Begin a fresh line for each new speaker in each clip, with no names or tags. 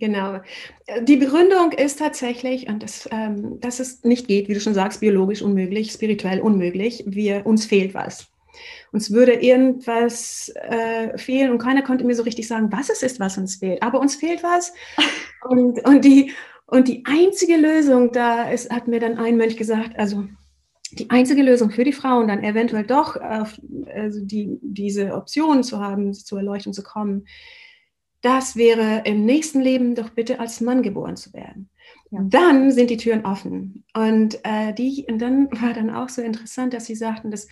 Genau. Die Begründung ist tatsächlich, und das, ähm, dass es nicht geht, wie du schon sagst, biologisch unmöglich, spirituell unmöglich. Wir, uns fehlt was. Uns würde irgendwas äh, fehlen und keiner konnte mir so richtig sagen, was es ist, was uns fehlt. Aber uns fehlt was. und, und, die, und die einzige Lösung da ist, hat mir dann ein Mönch gesagt, also die einzige Lösung für die Frauen dann eventuell doch auf also die, diese Option zu haben, zur Erleuchtung zu kommen, das wäre im nächsten Leben doch bitte als Mann geboren zu werden. Ja. Dann sind die Türen offen. Und, äh, die, und dann war dann auch so interessant, dass sie sagten, dass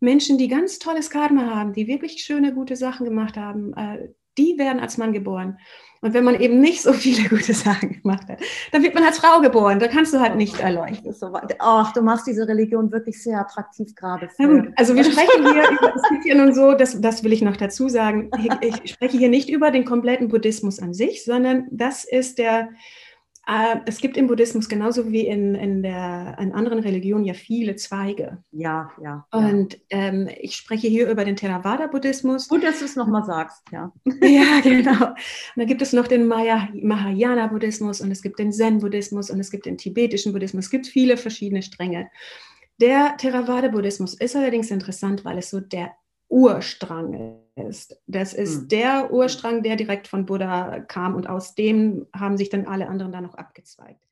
Menschen, die ganz tolles Karma haben, die wirklich schöne, gute Sachen gemacht haben, äh, die werden als Mann geboren. Und wenn man eben nicht so viele gute Sachen gemacht hat, dann wird man als Frau geboren. Da kannst du halt nicht erleuchten.
Ach, du machst diese Religion wirklich sehr attraktiv gerade.
Für. Also wir sprechen hier über, es gibt hier nun so, das, das will ich noch dazu sagen, ich, ich spreche hier nicht über den kompletten Buddhismus an sich, sondern das ist der, es gibt im Buddhismus genauso wie in, in, der, in anderen Religionen ja viele Zweige.
Ja, ja.
Und ähm, ich spreche hier über den Theravada-Buddhismus.
Gut, dass du es nochmal sagst, ja.
ja, genau. Und da gibt es noch den Mahayana-Buddhismus und es gibt den Zen-Buddhismus und es gibt den tibetischen Buddhismus. Es gibt viele verschiedene Stränge. Der Theravada-Buddhismus ist allerdings interessant, weil es so der Urstrang ist. Das ist hm. der Urstrang, der direkt von Buddha kam und aus dem haben sich dann alle anderen da noch abgezweigt.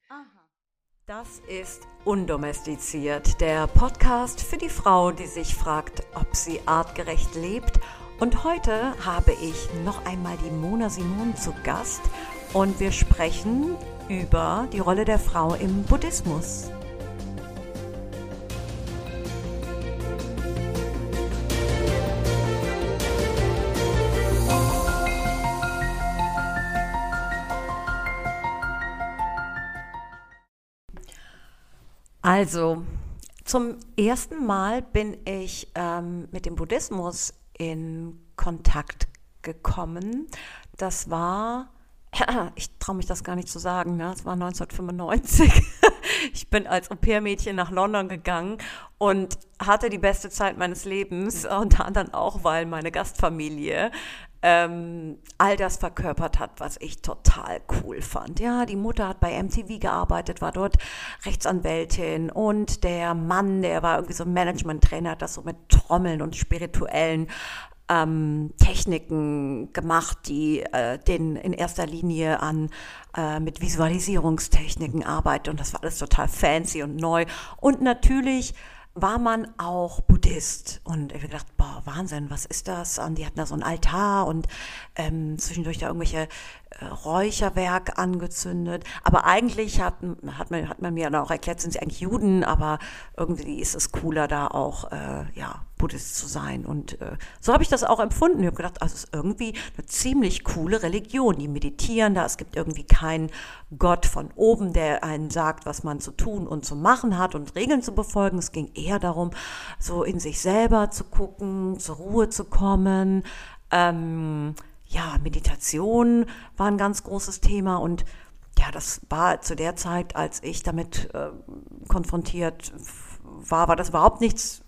Das ist Undomestiziert, der Podcast für die Frau, die sich fragt, ob sie artgerecht lebt. Und heute habe ich noch einmal die Mona Simon zu Gast und wir sprechen über die Rolle der Frau im Buddhismus. Also, zum ersten Mal bin ich ähm, mit dem Buddhismus in Kontakt gekommen. Das war, ich traue mich das gar nicht zu sagen, ne? das war 1995. ich bin als Au-pair-Mädchen nach London gegangen und hatte die beste Zeit meines Lebens, unter anderem auch, weil meine Gastfamilie ähm, all das verkörpert hat, was ich total cool fand. Ja, die Mutter hat bei MTV gearbeitet, war dort Rechtsanwältin und der Mann, der war irgendwie so Management-Trainer, hat das so mit Trommeln und spirituellen ähm, Techniken gemacht, die äh, den in erster Linie an äh, mit Visualisierungstechniken arbeiten und das war alles total fancy und neu und natürlich war man auch Buddhist. Und ich habe gedacht, boah, Wahnsinn, was ist das? Und die hatten da so ein Altar und ähm, zwischendurch da irgendwelche äh, Räucherwerk angezündet. Aber eigentlich hat, hat, man, hat man mir dann auch erklärt, sind sie eigentlich Juden, aber irgendwie ist es cooler, da auch äh, ja, Buddhist zu sein. Und äh, so habe ich das auch empfunden. Ich habe gedacht, also es ist irgendwie eine ziemlich coole Religion. Die meditieren da, es gibt irgendwie keinen Gott von oben, der einen sagt, was man zu tun und zu machen hat und Regeln zu befolgen. Es ging eher darum, so in sich selber zu gucken, zur Ruhe zu kommen. Ähm, ja, Meditation war ein ganz großes Thema und ja, das war zu der Zeit, als ich damit äh, konfrontiert war, war das überhaupt nichts,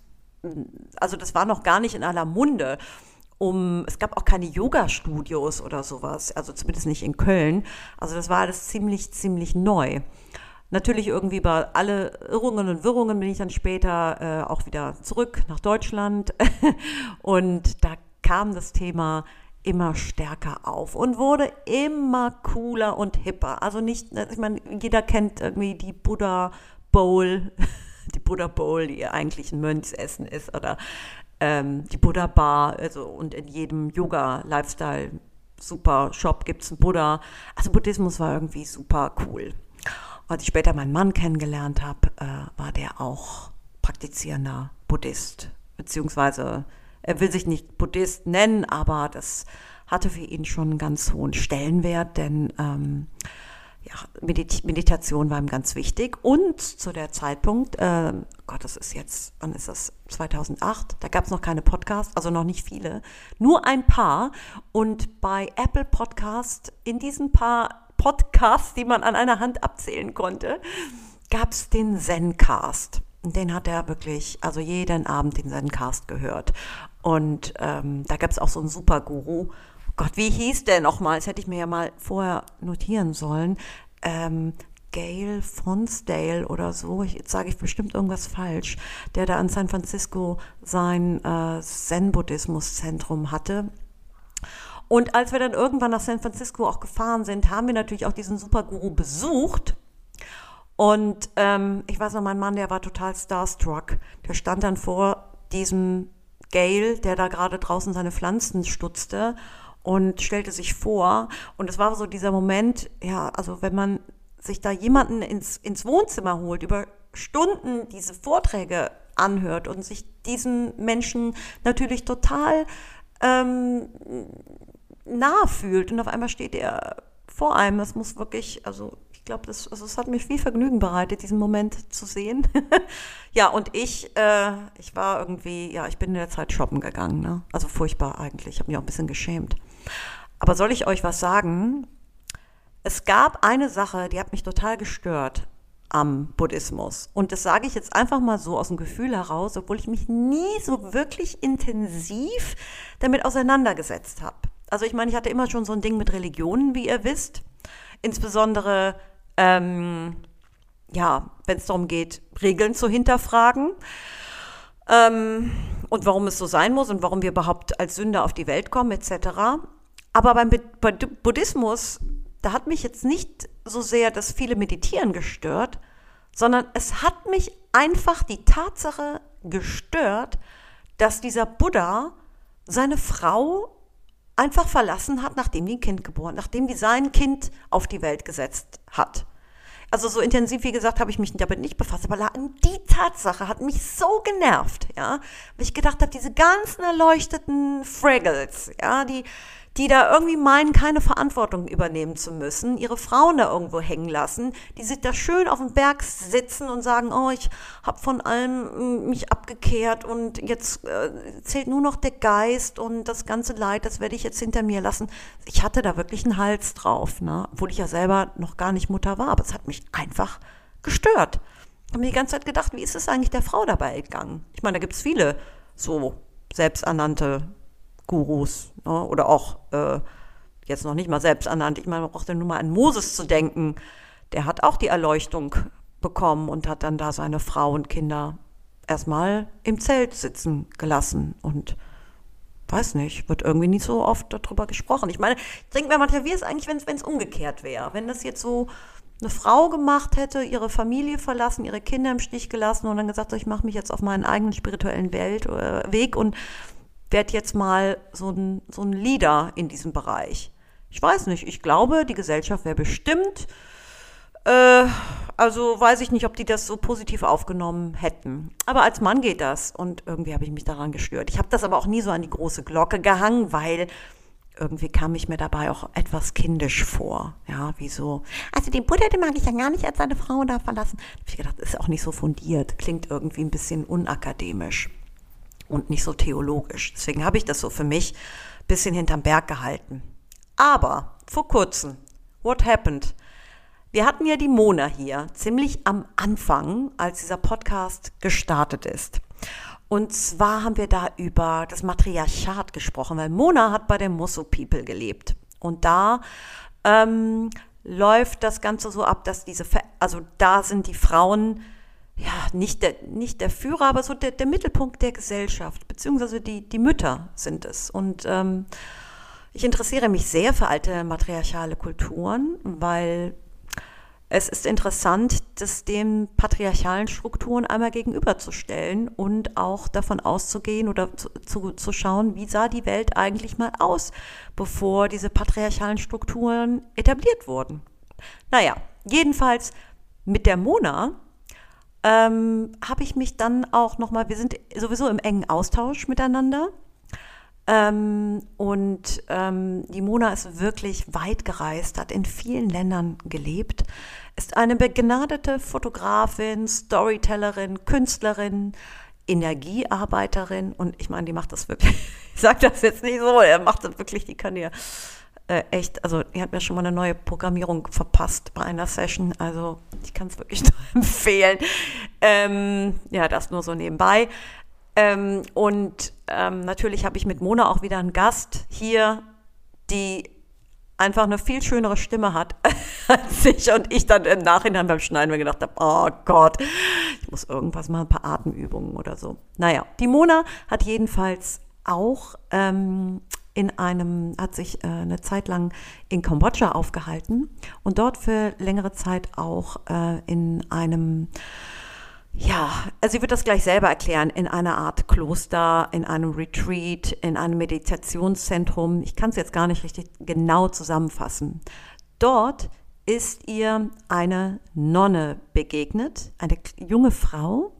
also das war noch gar nicht in aller Munde. Um, es gab auch keine Yoga-Studios oder sowas, also zumindest nicht in Köln. Also das war alles ziemlich, ziemlich neu. Natürlich irgendwie bei alle Irrungen und Wirrungen bin ich dann später äh, auch wieder zurück nach Deutschland und da kam das Thema immer stärker auf und wurde immer cooler und hipper. Also nicht, ich meine, jeder kennt irgendwie die Buddha Bowl, die Buddha Bowl, die eigentlich ein Mönchsessen ist oder ähm, die Buddha Bar, also und in jedem Yoga-Lifestyle super Shop gibt es einen Buddha. Also Buddhismus war irgendwie super cool. Als ich später meinen Mann kennengelernt habe, äh, war der auch praktizierender Buddhist, beziehungsweise er will sich nicht Buddhist nennen, aber das hatte für ihn schon einen ganz hohen Stellenwert, denn ähm, ja, Medit Meditation war ihm ganz wichtig. Und zu der Zeitpunkt, äh, Gott, das ist jetzt, wann ist das? 2008, da gab es noch keine Podcasts, also noch nicht viele, nur ein paar. Und bei Apple Podcast, in diesen paar Podcasts, die man an einer Hand abzählen konnte, gab es den Zencast. Den hat er wirklich, also jeden Abend den Zencast gehört. Und ähm, da gab es auch so einen super Guru. Gott, wie hieß der nochmal? Das hätte ich mir ja mal vorher notieren sollen. Ähm, Gail Fonsdale oder so, jetzt sage ich bestimmt irgendwas falsch, der da in San Francisco sein äh, Zen-Buddhismus-Zentrum hatte. Und als wir dann irgendwann nach San Francisco auch gefahren sind, haben wir natürlich auch diesen Superguru besucht. Und ähm, ich weiß noch, mein Mann, der war total starstruck. Der stand dann vor diesem Gail, der da gerade draußen seine Pflanzen stutzte und stellte sich vor. Und es war so dieser Moment, ja, also wenn man sich da jemanden ins, ins Wohnzimmer holt, über Stunden diese Vorträge anhört und sich diesen Menschen natürlich total ähm, nah fühlt und auf einmal steht er vor einem. Das muss wirklich, also ich glaube, das, also es hat mir viel Vergnügen bereitet, diesen Moment zu sehen. ja, und ich, äh, ich war irgendwie, ja, ich bin in der Zeit shoppen gegangen. Ne? Also furchtbar eigentlich. Ich habe mich auch ein bisschen geschämt. Aber soll ich euch was sagen? Es gab eine Sache, die hat mich total gestört am Buddhismus. Und das sage ich jetzt einfach mal so aus dem Gefühl heraus, obwohl ich mich nie so wirklich intensiv damit auseinandergesetzt habe. Also ich meine, ich hatte immer schon so ein Ding mit Religionen, wie ihr wisst. Insbesondere, ähm, ja, wenn es darum geht, Regeln zu hinterfragen. Ähm, und warum es so sein muss und warum wir überhaupt als Sünder auf die Welt kommen, etc. Aber beim Buddhismus da hat mich jetzt nicht so sehr das viele Meditieren gestört, sondern es hat mich einfach die Tatsache gestört, dass dieser Buddha seine Frau einfach verlassen hat, nachdem die ein Kind geboren, nachdem die sein Kind auf die Welt gesetzt hat. Also so intensiv, wie gesagt, habe ich mich damit nicht befasst, aber die Tatsache hat mich so genervt, ja, weil ich gedacht habe, diese ganzen erleuchteten Fraggles, ja, die, die da irgendwie meinen, keine Verantwortung übernehmen zu müssen, ihre Frauen da irgendwo hängen lassen, die sich da schön auf dem Berg sitzen und sagen, oh, ich habe von allem mm, mich abgekehrt und jetzt äh, zählt nur noch der Geist und das ganze Leid, das werde ich jetzt hinter mir lassen. Ich hatte da wirklich einen Hals drauf, ne? obwohl ich ja selber noch gar nicht Mutter war, aber es hat mich einfach gestört. Ich habe mir die ganze Zeit gedacht, wie ist es eigentlich der Frau dabei gegangen? Ich meine, da gibt es viele so selbsternannte Gurus ne? oder auch äh, jetzt noch nicht mal selbst ernannt. Ich meine, man braucht ja nur mal an Moses zu denken. Der hat auch die Erleuchtung bekommen und hat dann da seine Frau und Kinder erstmal im Zelt sitzen gelassen und weiß nicht, wird irgendwie nicht so oft darüber gesprochen. Ich meine, ich denke mir manchmal, wie es eigentlich, wenn es umgekehrt wäre. Wenn das jetzt so eine Frau gemacht hätte, ihre Familie verlassen, ihre Kinder im Stich gelassen und dann gesagt, ich mache mich jetzt auf meinen eigenen spirituellen Welt, äh, Weg und werde jetzt mal so ein, so ein Leader in diesem Bereich. Ich weiß nicht, ich glaube, die Gesellschaft wäre bestimmt, äh, also weiß ich nicht, ob die das so positiv aufgenommen hätten. Aber als Mann geht das und irgendwie habe ich mich daran gestört. Ich habe das aber auch nie so an die große Glocke gehangen, weil irgendwie kam ich mir dabei auch etwas kindisch vor. Ja, wie so, also den Buddha, den mag ich ja gar nicht als seine Frau da verlassen. Da habe ich gedacht, ist auch nicht so fundiert, klingt irgendwie ein bisschen unakademisch und nicht so theologisch. Deswegen habe ich das so für mich ein bisschen hinterm Berg gehalten. Aber vor kurzem, what happened? Wir hatten ja die Mona hier ziemlich am Anfang, als dieser Podcast gestartet ist. Und zwar haben wir da über das Matriarchat gesprochen, weil Mona hat bei den Musso People gelebt. Und da ähm, läuft das Ganze so ab, dass diese, also da sind die Frauen ja, nicht der, nicht der Führer, aber so der, der Mittelpunkt der Gesellschaft, beziehungsweise die, die Mütter sind es. Und ähm, ich interessiere mich sehr für alte matriarchale Kulturen, weil es ist interessant, das den patriarchalen Strukturen einmal gegenüberzustellen und auch davon auszugehen oder zu, zu, zu schauen, wie sah die Welt eigentlich mal aus, bevor diese patriarchalen Strukturen etabliert wurden. Naja, jedenfalls mit der Mona ähm, habe ich mich dann auch nochmal, wir sind sowieso im engen Austausch miteinander. Ähm, und ähm, die Mona ist wirklich weit gereist, hat in vielen Ländern gelebt, ist eine begnadete Fotografin, Storytellerin, Künstlerin, Energiearbeiterin und ich meine, die macht das wirklich, ich sage das jetzt nicht so, er macht das wirklich, die kann ja äh, echt, also er hat mir schon mal eine neue Programmierung verpasst bei einer Session. Also ich kann es wirklich nur empfehlen. Ähm, ja, das nur so nebenbei. Ähm, und ähm, natürlich habe ich mit Mona auch wieder einen Gast hier, die einfach eine viel schönere Stimme hat als ich und ich dann im Nachhinein beim Schneiden mir gedacht habe, oh Gott, ich muss irgendwas mal ein paar Atemübungen oder so. Naja, die Mona hat jedenfalls auch ähm, in einem, hat sich äh, eine Zeit lang in Kambodscha aufgehalten und dort für längere Zeit auch äh, in einem ja, also sie wird das gleich selber erklären, in einer Art Kloster, in einem Retreat, in einem Meditationszentrum. Ich kann es jetzt gar nicht richtig genau zusammenfassen. Dort ist ihr eine Nonne begegnet, eine junge Frau.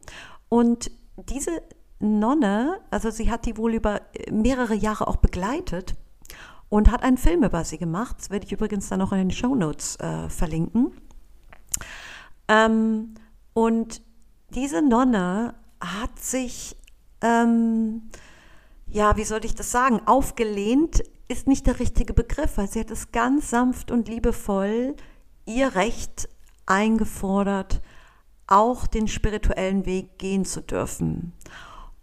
Und diese Nonne, also sie hat die wohl über mehrere Jahre auch begleitet und hat einen Film über sie gemacht. Das werde ich übrigens dann noch in den Show Notes äh, verlinken. Ähm, und diese Nonne hat sich, ähm, ja, wie soll ich das sagen, aufgelehnt ist nicht der richtige Begriff, weil sie hat es ganz sanft und liebevoll ihr Recht eingefordert, auch den spirituellen Weg gehen zu dürfen.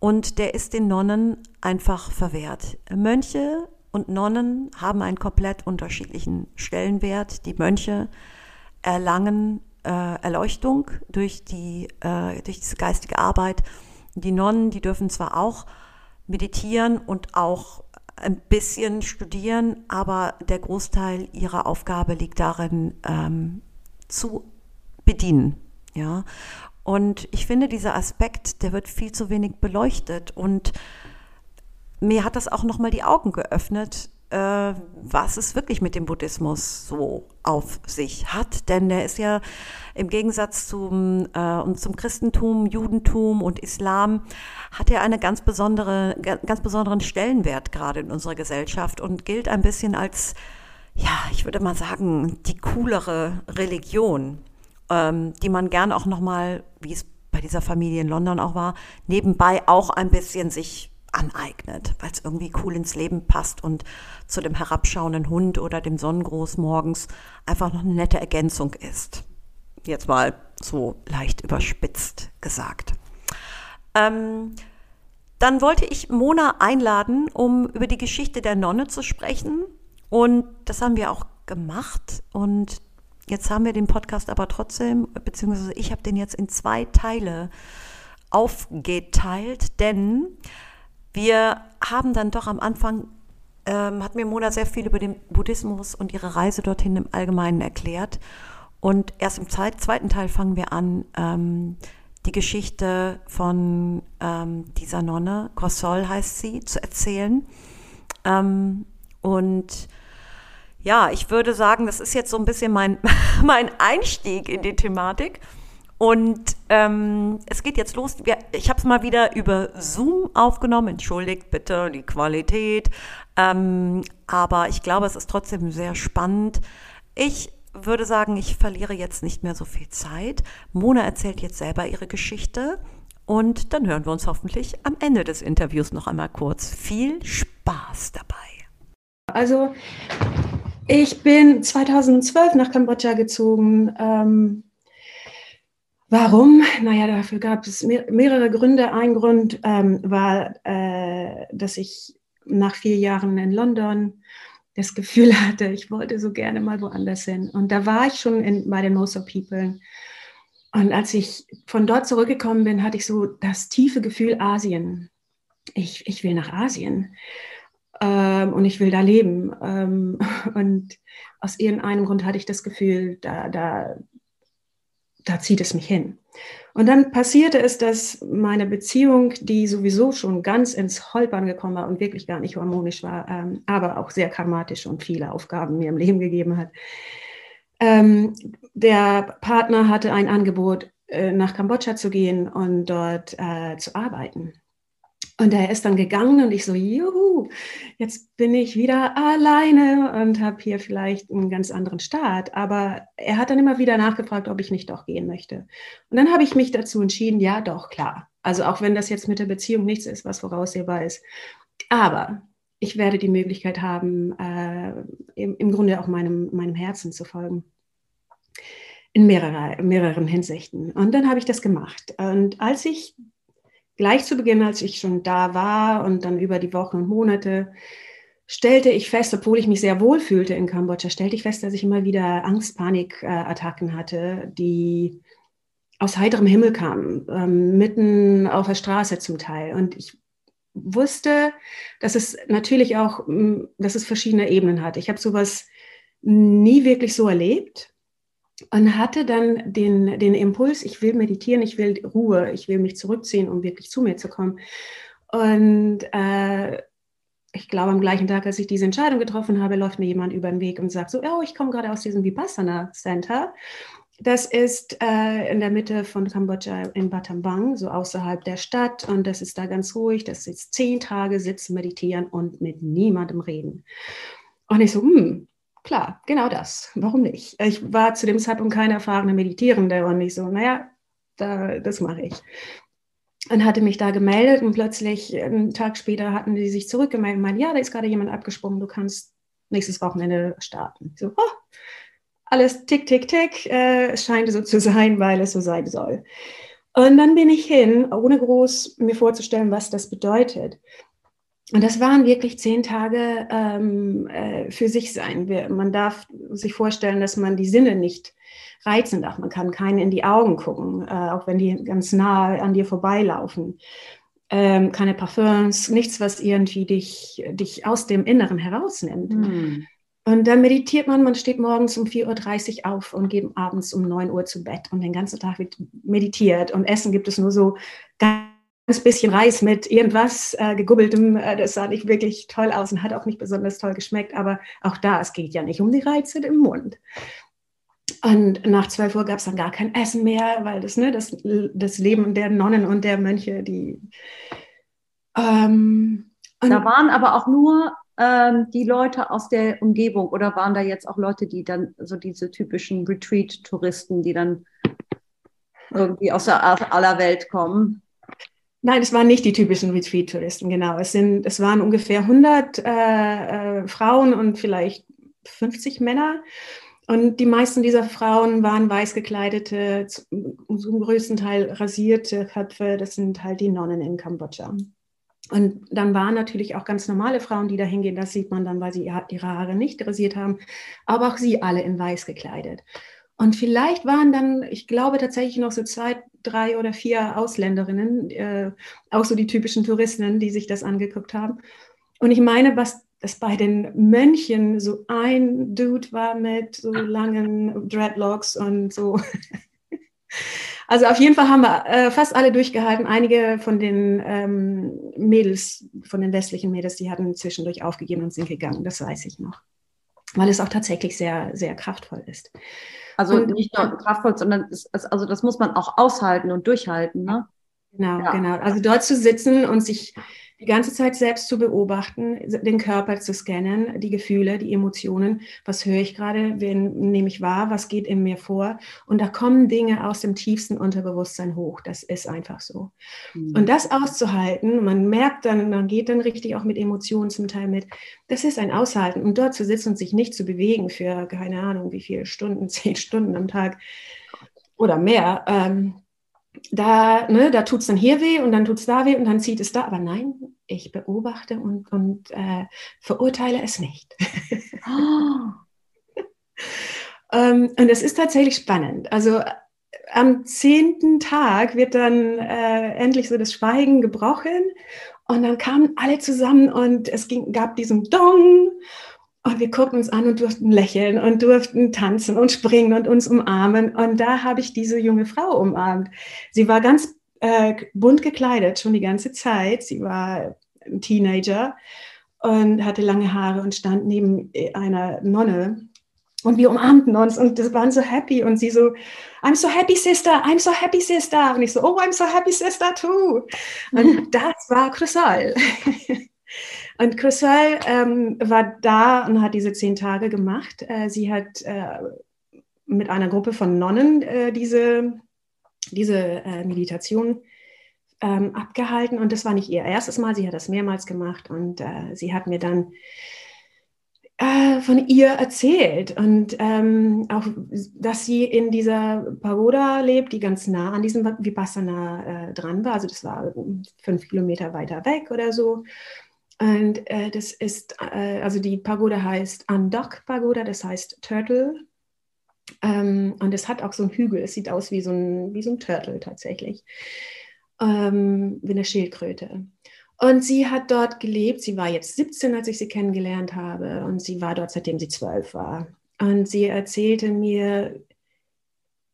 Und der ist den Nonnen einfach verwehrt. Mönche und Nonnen haben einen komplett unterschiedlichen Stellenwert. Die Mönche erlangen äh, Erleuchtung durch, die, äh, durch diese geistige Arbeit. Die Nonnen, die dürfen zwar auch meditieren und auch ein bisschen studieren, aber der Großteil ihrer Aufgabe liegt darin, ähm, zu bedienen. Ja? Und ich finde, dieser Aspekt, der wird viel zu wenig beleuchtet. Und mir hat das auch nochmal die Augen geöffnet, äh, was es wirklich mit dem Buddhismus so auf sich hat. Denn der ist ja im Gegensatz zum, äh, zum Christentum, Judentum und Islam, hat er einen ganz, besondere, ganz besonderen Stellenwert gerade in unserer Gesellschaft und gilt ein bisschen als, ja, ich würde mal sagen, die coolere Religion, ähm, die man gern auch nochmal, wie es bei dieser Familie in London auch war, nebenbei auch ein bisschen sich aneignet, weil es irgendwie cool ins Leben passt und zu dem herabschauenden Hund oder dem Sonnengruß morgens einfach noch eine nette Ergänzung ist. Jetzt mal so leicht überspitzt gesagt. Ähm, dann wollte ich Mona einladen, um über die Geschichte der Nonne zu sprechen. Und das haben wir auch gemacht. Und jetzt haben wir den Podcast aber trotzdem, beziehungsweise ich habe den jetzt in zwei Teile aufgeteilt, denn wir haben dann doch am Anfang, ähm, hat mir Mona sehr viel über den Buddhismus und ihre Reise dorthin im Allgemeinen erklärt. Und erst im zweiten Teil fangen wir an, ähm, die Geschichte von ähm, dieser Nonne, Kossol heißt sie, zu erzählen. Ähm, und ja, ich würde sagen, das ist jetzt so ein bisschen mein, mein Einstieg in die Thematik. Und ähm, es geht jetzt los. Ich habe es mal wieder über Zoom aufgenommen. Entschuldigt bitte die Qualität. Ähm, aber ich glaube, es ist trotzdem sehr spannend. Ich würde sagen, ich verliere jetzt nicht mehr so viel Zeit. Mona erzählt jetzt selber ihre Geschichte. Und dann hören wir uns hoffentlich am Ende des Interviews noch einmal kurz. Viel Spaß dabei.
Also, ich bin 2012 nach Kambodscha gezogen. Ähm, Warum? Naja, dafür gab es mehrere Gründe. Ein Grund ähm, war, äh, dass ich nach vier Jahren in London das Gefühl hatte, ich wollte so gerne mal woanders hin. Und da war ich schon in, bei den Moso People. Und als ich von dort zurückgekommen bin, hatte ich so das tiefe Gefühl Asien. Ich, ich will nach Asien ähm, und ich will da leben. Ähm, und aus irgendeinem Grund hatte ich das Gefühl, da, da, da zieht es mich hin. Und dann passierte es, dass meine Beziehung, die sowieso schon ganz ins Holpern gekommen war und wirklich gar nicht harmonisch war, ähm, aber auch sehr karmatisch und viele Aufgaben mir im Leben gegeben hat, ähm, der Partner hatte ein Angebot, äh, nach Kambodscha zu gehen und dort äh, zu arbeiten. Und er ist dann gegangen und ich so, juhu, jetzt bin ich wieder alleine und habe hier vielleicht einen ganz anderen Start. Aber er hat dann immer wieder nachgefragt, ob ich nicht doch gehen möchte. Und dann habe ich mich dazu entschieden, ja, doch, klar. Also auch wenn das jetzt mit der Beziehung nichts ist, was voraussehbar ist. Aber ich werde die Möglichkeit haben, äh, im, im, Grunde auch meinem, meinem Herzen zu folgen. In mehrerer, mehreren Hinsichten. Und dann habe ich das gemacht. Und als ich gleich zu Beginn, als ich schon da war und dann über die Wochen und Monate stellte ich fest, obwohl ich mich sehr wohl fühlte in Kambodscha, stellte ich fest, dass ich immer wieder Angst, Panikattacken hatte, die aus heiterem Himmel kamen, ähm, mitten auf der Straße zum Teil. Und ich wusste, dass es natürlich auch, dass es verschiedene Ebenen hat. Ich habe sowas nie wirklich so erlebt und hatte dann den, den Impuls, ich will meditieren, ich will Ruhe, ich will mich zurückziehen, um wirklich zu mir zu kommen. Und äh, ich glaube, am gleichen Tag, als ich diese Entscheidung getroffen habe, läuft mir jemand über den Weg und sagt so, oh, ich komme gerade aus diesem Vipassana Center. Das ist äh, in der Mitte von Kambodscha in Battambang, so außerhalb der Stadt. Und das ist da ganz ruhig. Das ist zehn Tage sitzen, meditieren und mit niemandem reden. Und ich so, hm, klar, genau das. Warum nicht? Ich war zu dem Zeitpunkt keine erfahrene Meditierende und ich so, naja, da, das mache ich und hatte mich da gemeldet und plötzlich einen Tag später hatten die sich zurückgemeldet und meinen, ja, da ist gerade jemand abgesprungen, du kannst nächstes Wochenende starten. So, oh, alles tick, tick, tick, äh, es scheint so zu sein, weil es so sein soll. Und dann bin ich hin, ohne groß mir vorzustellen, was das bedeutet. Und das waren wirklich zehn Tage ähm, äh, für sich sein. Wir, man darf sich vorstellen, dass man die Sinne nicht reizen darf. Man kann keinen in die Augen gucken, äh, auch wenn die ganz nah an dir vorbeilaufen. Ähm, keine Parfums, nichts, was irgendwie dich, dich aus dem Inneren herausnimmt. Hm. Und dann meditiert man, man steht morgens um 4.30 Uhr auf und geht abends um 9 Uhr zu Bett und den ganzen Tag wird meditiert. Und Essen gibt es nur so ganz bisschen Reis mit irgendwas äh, gegubbeltem. Äh, das sah nicht wirklich toll aus und hat auch nicht besonders toll geschmeckt. Aber auch da, es geht ja nicht um die Reize im Mund. Und nach 12 Uhr gab es dann gar kein Essen mehr, weil das, ne, das, das Leben der Nonnen und der Mönche, die.
Ähm, da waren aber auch nur ähm, die Leute aus der Umgebung oder waren da jetzt auch Leute, die dann so diese typischen Retreat-Touristen, die dann irgendwie aus der aller Welt kommen?
Nein, es waren nicht die typischen Retreat-Touristen, genau. Es, sind, es waren ungefähr 100 äh, äh, Frauen und vielleicht 50 Männer. Und die meisten dieser Frauen waren weiß gekleidete, zum größten Teil rasierte Köpfe. Das sind halt die Nonnen in Kambodscha. Und dann waren natürlich auch ganz normale Frauen, die da hingehen. Das sieht man dann, weil sie ihre Haare nicht rasiert haben. Aber auch sie alle in weiß gekleidet. Und vielleicht waren dann, ich glaube tatsächlich noch so zwei, drei oder vier Ausländerinnen, äh, auch so die typischen Touristinnen, die sich das angeguckt haben. Und ich meine, was dass bei den Mönchen so ein Dude war mit so langen Dreadlocks und so. Also auf jeden Fall haben wir äh, fast alle durchgehalten. Einige von den ähm, Mädels, von den westlichen Mädels, die hatten zwischendurch aufgegeben und sind gegangen. Das weiß ich noch. Weil es auch tatsächlich sehr, sehr kraftvoll ist.
Also und, nicht nur kraftvoll, sondern es, also das muss man auch aushalten und durchhalten. Ne?
Genau, ja. genau. Also dort zu sitzen und sich die ganze Zeit selbst zu beobachten, den Körper zu scannen, die Gefühle, die Emotionen, was höre ich gerade, wen nehme ich wahr, was geht in mir vor. Und da kommen Dinge aus dem tiefsten Unterbewusstsein hoch. Das ist einfach so. Mhm. Und das auszuhalten, man merkt dann, man geht dann richtig auch mit Emotionen zum Teil mit, das ist ein Aushalten. Und dort zu sitzen und sich nicht zu bewegen für keine Ahnung, wie viele Stunden, zehn Stunden am Tag oder mehr. Ähm, da, ne, da tut es dann hier weh und dann tut es da weh und dann zieht es da. Aber nein, ich beobachte und, und äh, verurteile es nicht. oh. ähm, und es ist tatsächlich spannend. Also am zehnten Tag wird dann äh, endlich so das Schweigen gebrochen und dann kamen alle zusammen und es ging, gab diesen Dong und wir guckten uns an und durften lächeln und durften tanzen und springen und uns umarmen. Und da habe ich diese junge Frau umarmt. Sie war ganz äh, bunt gekleidet, schon die ganze Zeit. Sie war ein Teenager und hatte lange Haare und stand neben einer Nonne. Und wir umarmten uns und waren so happy. Und sie so, I'm so happy, sister, I'm so happy, sister. Und ich so, oh, I'm so happy, sister, too. Und das war Chrysal. Und Chrysal ähm, war da und hat diese zehn Tage gemacht. Äh, sie hat äh, mit einer Gruppe von Nonnen äh, diese, diese äh, Meditation ähm, abgehalten. Und das war nicht ihr erstes Mal, sie hat das mehrmals gemacht. Und äh, sie hat mir dann äh, von ihr erzählt und ähm, auch, dass sie in dieser Pagoda lebt, die ganz nah an diesem Vipassana dran war. Also das war fünf Kilometer weiter weg oder so. Und äh, das ist, äh, also die Pagoda heißt Andok Pagoda, das heißt Turtle. Ähm, und es hat auch so einen Hügel, es sieht aus wie so ein, wie so ein Turtle tatsächlich, ähm, wie eine Schildkröte. Und sie hat dort gelebt. Sie war jetzt 17, als ich sie kennengelernt habe. Und sie war dort, seitdem sie 12 war. Und sie erzählte mir,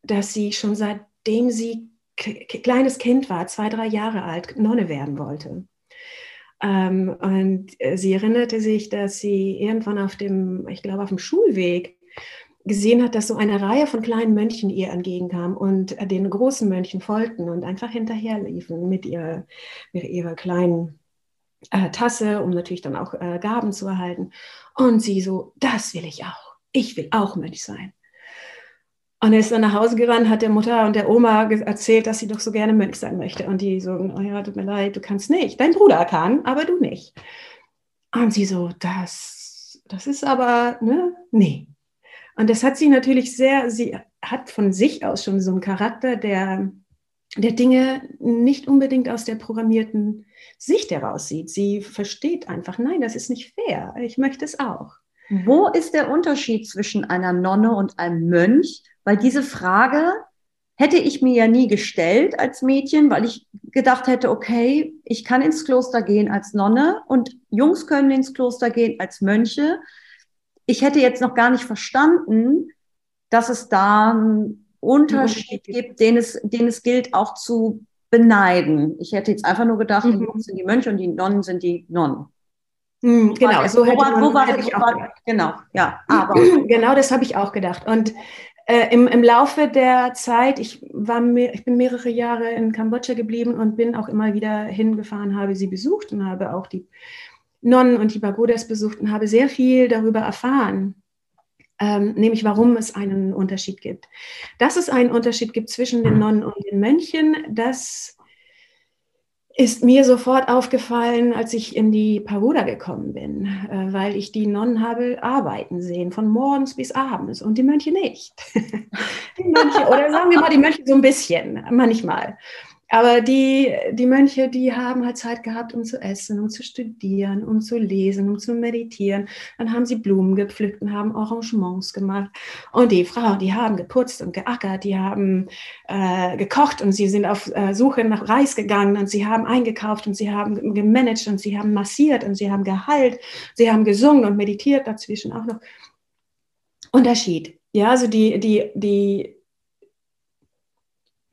dass sie schon seitdem sie kleines Kind war, zwei, drei Jahre alt, Nonne werden wollte. Ähm, und sie erinnerte sich, dass sie irgendwann auf dem, ich glaube, auf dem Schulweg gesehen hat, dass so eine Reihe von kleinen Mönchen ihr entgegenkam und den großen Mönchen folgten und einfach hinterherliefen mit ihrer, mit ihrer kleinen äh, Tasse, um natürlich dann auch äh, Gaben zu erhalten. Und sie so, das will ich auch. Ich will auch Mönch sein. Und er ist dann nach Hause gerannt, hat der Mutter und der Oma erzählt, dass sie doch so gerne Mönch sein möchte. Und die so, oh ja, tut mir leid, du kannst nicht. Dein Bruder kann, aber du nicht. Und sie so, das, das ist aber, ne, nee. Und das hat sie natürlich sehr, sie hat von sich aus schon so einen Charakter, der, der Dinge nicht unbedingt aus der programmierten Sicht heraus sieht. Sie versteht einfach, nein, das ist nicht fair. Ich möchte es auch.
Wo ist der Unterschied zwischen einer Nonne und einem Mönch? Weil diese Frage hätte ich mir ja nie gestellt als Mädchen, weil ich gedacht hätte, okay, ich kann ins Kloster gehen als Nonne und Jungs können ins Kloster gehen als Mönche. Ich hätte jetzt noch gar nicht verstanden, dass es da einen Unterschied gibt, den es, den es gilt auch zu beneiden. Ich hätte jetzt einfach nur gedacht, mhm. die Jungs sind die Mönche und die Nonnen sind die Nonnen.
Mhm, genau, so hätte man,
wo war, hätte ich auch gedacht. Genau, ja.
Aber. Genau, das habe ich auch gedacht. Und äh, im, im Laufe der Zeit, ich, war mehr, ich bin mehrere Jahre in Kambodscha geblieben und bin auch immer wieder hingefahren, habe sie besucht und habe auch die Nonnen und die Pagodas besucht und habe sehr viel darüber erfahren, ähm, nämlich warum es einen Unterschied gibt. Dass es einen Unterschied gibt zwischen den Nonnen und den Mönchen, das ist mir sofort aufgefallen, als ich in die Pagoda gekommen bin, äh, weil ich die Nonnen habe arbeiten sehen, von morgens bis abends und die Mönche nicht. die Mönche, oder sagen wir mal die Mönche so ein bisschen, manchmal. Aber die, die Mönche, die haben halt Zeit gehabt, um zu essen, um zu studieren, um zu lesen, um zu meditieren. Dann haben sie Blumen gepflückt und haben Arrangements gemacht. Und die Frauen, die haben geputzt und geackert, die haben äh, gekocht und sie sind auf äh, Suche nach Reis gegangen und sie haben eingekauft und sie haben gemanagt und sie haben massiert und sie haben geheilt, sie haben gesungen und meditiert dazwischen auch noch. Unterschied. Ja, also die, die, die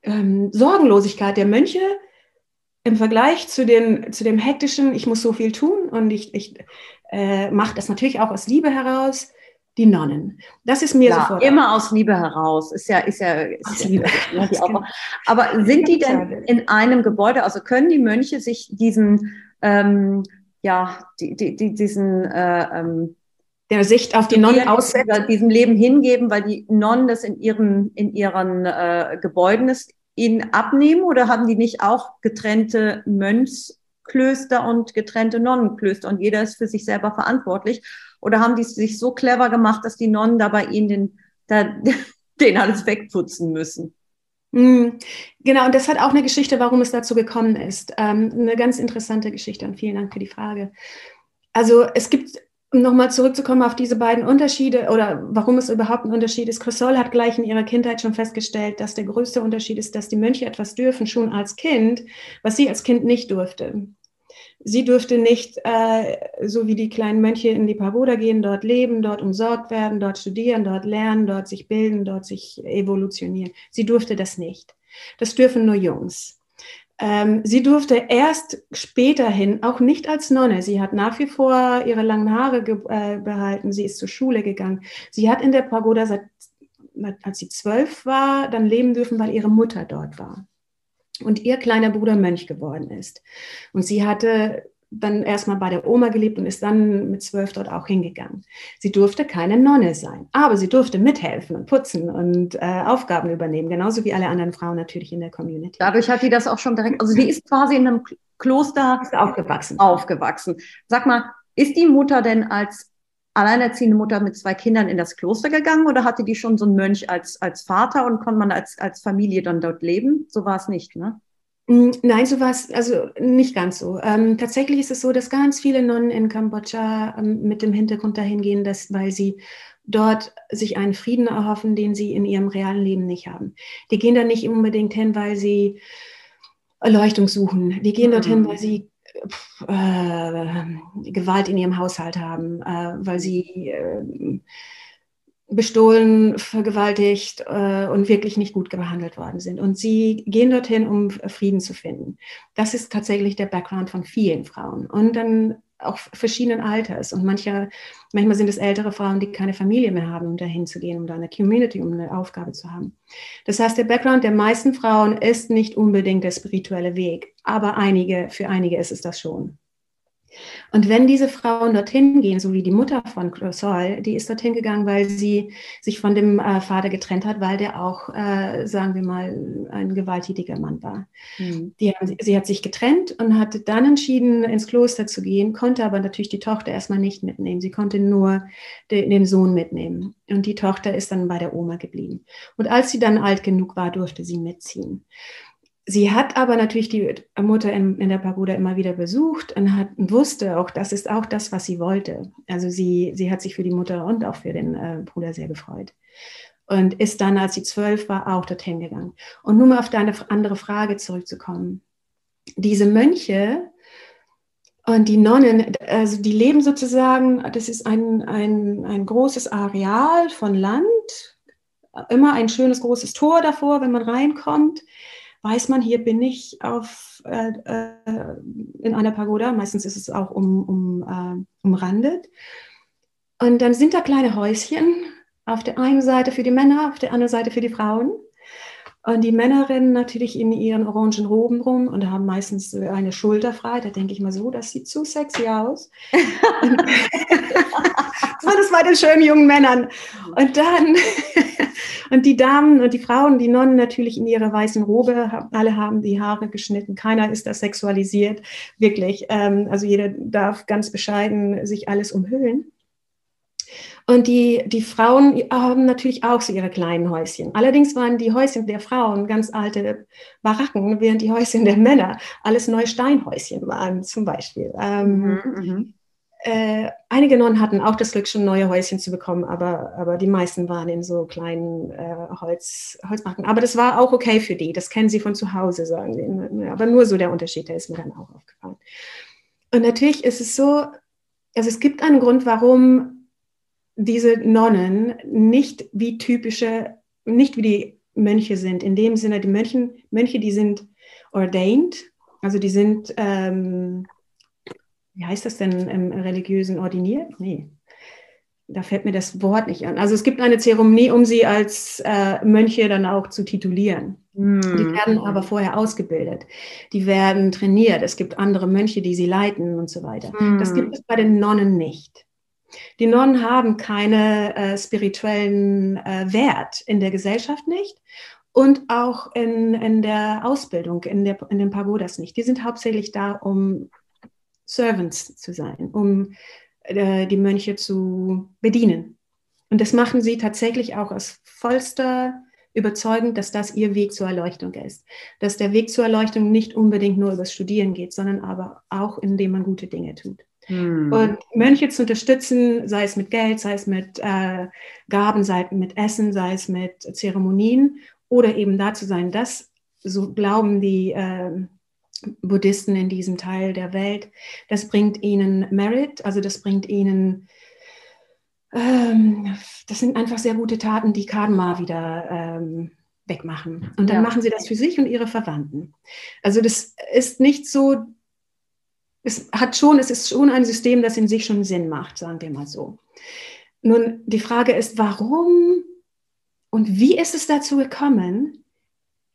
ähm, Sorgenlosigkeit der Mönche im Vergleich zu, den, zu dem hektischen, ich muss so viel tun und ich, ich äh, mache das natürlich auch aus Liebe heraus, die Nonnen. Das ist mir
ja,
sofort.
Immer aus Liebe heraus. Ist ja, ist ja, ist aus ja, Liebe. Ja, genau. Aber sind die denn in einem Gebäude, also können die Mönche sich diesen, ähm, ja, die, die, die, diesen, äh, ähm,
der Sicht auf die Nonnen aussetzen,
diesem Leben hingeben, weil die Nonnen das in ihren, in ihren äh, Gebäuden ist, ihnen abnehmen oder haben die nicht auch getrennte Mönchsklöster und getrennte Nonnenklöster und jeder ist für sich selber verantwortlich? Oder haben die sich so clever gemacht, dass die Nonnen da bei ihnen den, da, den alles wegputzen müssen?
Hm, genau, und das hat auch eine Geschichte, warum es dazu gekommen ist. Ähm, eine ganz interessante Geschichte und vielen Dank für die Frage. Also es gibt um nochmal zurückzukommen auf diese beiden Unterschiede oder warum es überhaupt ein Unterschied ist. Cresol hat gleich in ihrer Kindheit schon festgestellt, dass der größte Unterschied ist, dass die Mönche etwas dürfen, schon als Kind, was sie als Kind nicht durfte. Sie durfte nicht, äh, so wie die kleinen Mönche, in die Pagoda gehen, dort leben, dort umsorgt werden, dort studieren, dort lernen, dort sich bilden, dort sich evolutionieren. Sie durfte das nicht. Das dürfen nur Jungs. Ähm, sie durfte erst späterhin, auch nicht als Nonne, sie hat nach wie vor ihre langen Haare äh, behalten, sie ist zur Schule gegangen. Sie hat in der Pagoda, seit, als sie zwölf war, dann leben dürfen, weil ihre Mutter dort war und ihr kleiner Bruder Mönch geworden ist. Und sie hatte dann erstmal bei der Oma gelebt und ist dann mit zwölf dort auch hingegangen. Sie durfte keine Nonne sein, aber sie durfte mithelfen und putzen und äh, Aufgaben übernehmen, genauso wie alle anderen Frauen natürlich in der Community.
Dadurch hat die das auch schon direkt, also die ist quasi in einem Kloster aufgewachsen. aufgewachsen. Sag mal, ist die Mutter denn als alleinerziehende Mutter mit zwei Kindern in das Kloster gegangen oder hatte die schon so einen Mönch als, als Vater und konnte man als, als Familie dann dort leben? So war es nicht, ne?
Mm, nein, sowas, also nicht ganz so. Ähm, tatsächlich ist es so, dass ganz viele Nonnen in Kambodscha ähm, mit dem Hintergrund dahin gehen, dass, weil sie dort sich einen Frieden erhoffen, den sie in ihrem realen Leben nicht haben. Die gehen da nicht unbedingt hin, weil sie Erleuchtung suchen. Die gehen dorthin, weil sie äh, Gewalt in ihrem Haushalt haben, äh, weil sie äh, bestohlen, vergewaltigt äh, und wirklich nicht gut behandelt worden sind. Und sie gehen dorthin, um Frieden zu finden. Das ist tatsächlich der Background von vielen Frauen. Und dann auch verschiedenen Alters. Und manche, manchmal sind es ältere Frauen, die keine Familie mehr haben, um dahin zu gehen, um da eine Community, um eine Aufgabe zu haben. Das heißt, der Background der meisten Frauen ist nicht unbedingt der spirituelle Weg, aber einige, für einige ist es das schon. Und wenn diese Frauen dorthin gehen, so wie die Mutter von Sol, die ist dorthin gegangen, weil sie sich von dem äh, Vater getrennt hat, weil der auch, äh, sagen wir mal, ein gewalttätiger Mann war. Mhm. Die, sie hat sich getrennt und hat dann entschieden, ins Kloster zu gehen, konnte aber natürlich die Tochter erstmal nicht mitnehmen. Sie konnte nur de, den Sohn mitnehmen. Und die Tochter ist dann bei der Oma geblieben. Und als sie dann alt genug war, durfte sie mitziehen. Sie hat aber natürlich die Mutter in, in, der Pagoda immer wieder besucht und, hat, wusste auch, das ist auch das, was sie wollte. Also sie, sie hat sich für die Mutter und auch für den äh, Bruder sehr gefreut. Und ist dann, als sie zwölf war, auch dorthin gegangen. Und nun mal auf deine andere Frage zurückzukommen. Diese Mönche und die Nonnen, also die leben sozusagen, das ist ein, ein, ein großes Areal von Land, immer ein schönes großes Tor davor, wenn man reinkommt weiß man, hier bin ich auf, äh, äh, in einer Pagoda. Meistens ist es auch um, um, äh, umrandet. Und dann sind da kleine Häuschen, auf der einen Seite für die Männer, auf der anderen Seite für die Frauen. Und die Männer rennen natürlich in ihren orangen Roben rum und haben meistens eine Schulter frei. Da denke ich mal so, das sieht zu sexy aus. so das bei den schönen jungen Männern. Und dann, und die Damen und die Frauen, die Nonnen natürlich in ihrer weißen Robe, alle haben die Haare geschnitten. Keiner ist da sexualisiert, wirklich. Ähm, also jeder darf ganz bescheiden sich alles umhüllen. Und die, die Frauen haben natürlich auch so ihre kleinen Häuschen. Allerdings waren die Häuschen der Frauen ganz alte Baracken, während die Häuschen der Männer alles neue Steinhäuschen waren, zum Beispiel. Ähm, mhm, mhm. Äh, einige Nonnen hatten auch das Glück, schon neue Häuschen zu bekommen, aber, aber die meisten waren in so kleinen äh, Holz, Holzbacken. Aber das war auch okay für die. Das kennen sie von zu Hause, sagen sie. Aber nur so der Unterschied, der ist mir dann auch aufgefallen. Und natürlich ist es so, also es gibt einen Grund, warum diese Nonnen nicht wie typische, nicht wie die Mönche sind. In dem Sinne, die Mönchen, Mönche, die sind ordained, also die sind ähm, wie heißt das denn im religiösen ordiniert? Nee, da fällt mir das Wort nicht an. Also es gibt eine Zeremonie, um sie als äh, Mönche dann auch zu titulieren. Mm. Die werden aber vorher ausgebildet. Die werden trainiert. Es gibt andere Mönche, die sie leiten und so weiter. Mm. Das gibt es bei den Nonnen nicht. Die Nonnen haben keine äh, spirituellen äh, Wert in der Gesellschaft nicht und auch in, in der Ausbildung, in, der, in den Pagodas nicht. Die sind hauptsächlich da, um Servants zu sein, um äh, die Mönche zu bedienen. Und das machen sie tatsächlich auch aus vollster Überzeugung, dass das ihr Weg zur Erleuchtung ist. Dass der Weg zur Erleuchtung nicht unbedingt nur übers Studieren geht, sondern aber auch, indem man gute Dinge tut. Hm. Und Mönche zu unterstützen, sei es mit Geld, sei es mit äh, Gaben, sei es mit Essen, sei es mit Zeremonien oder eben da zu sein, das, so glauben die äh, Buddhisten in diesem Teil der Welt. Das bringt ihnen Merit, also das bringt ihnen, ähm, das sind einfach sehr gute Taten, die Karma wieder ähm, wegmachen. Und dann ja. machen sie das für sich und ihre Verwandten. Also das ist nicht so, es hat schon, es ist schon ein System, das in sich schon Sinn macht, sagen wir mal so. Nun, die Frage ist, warum und wie ist es dazu gekommen,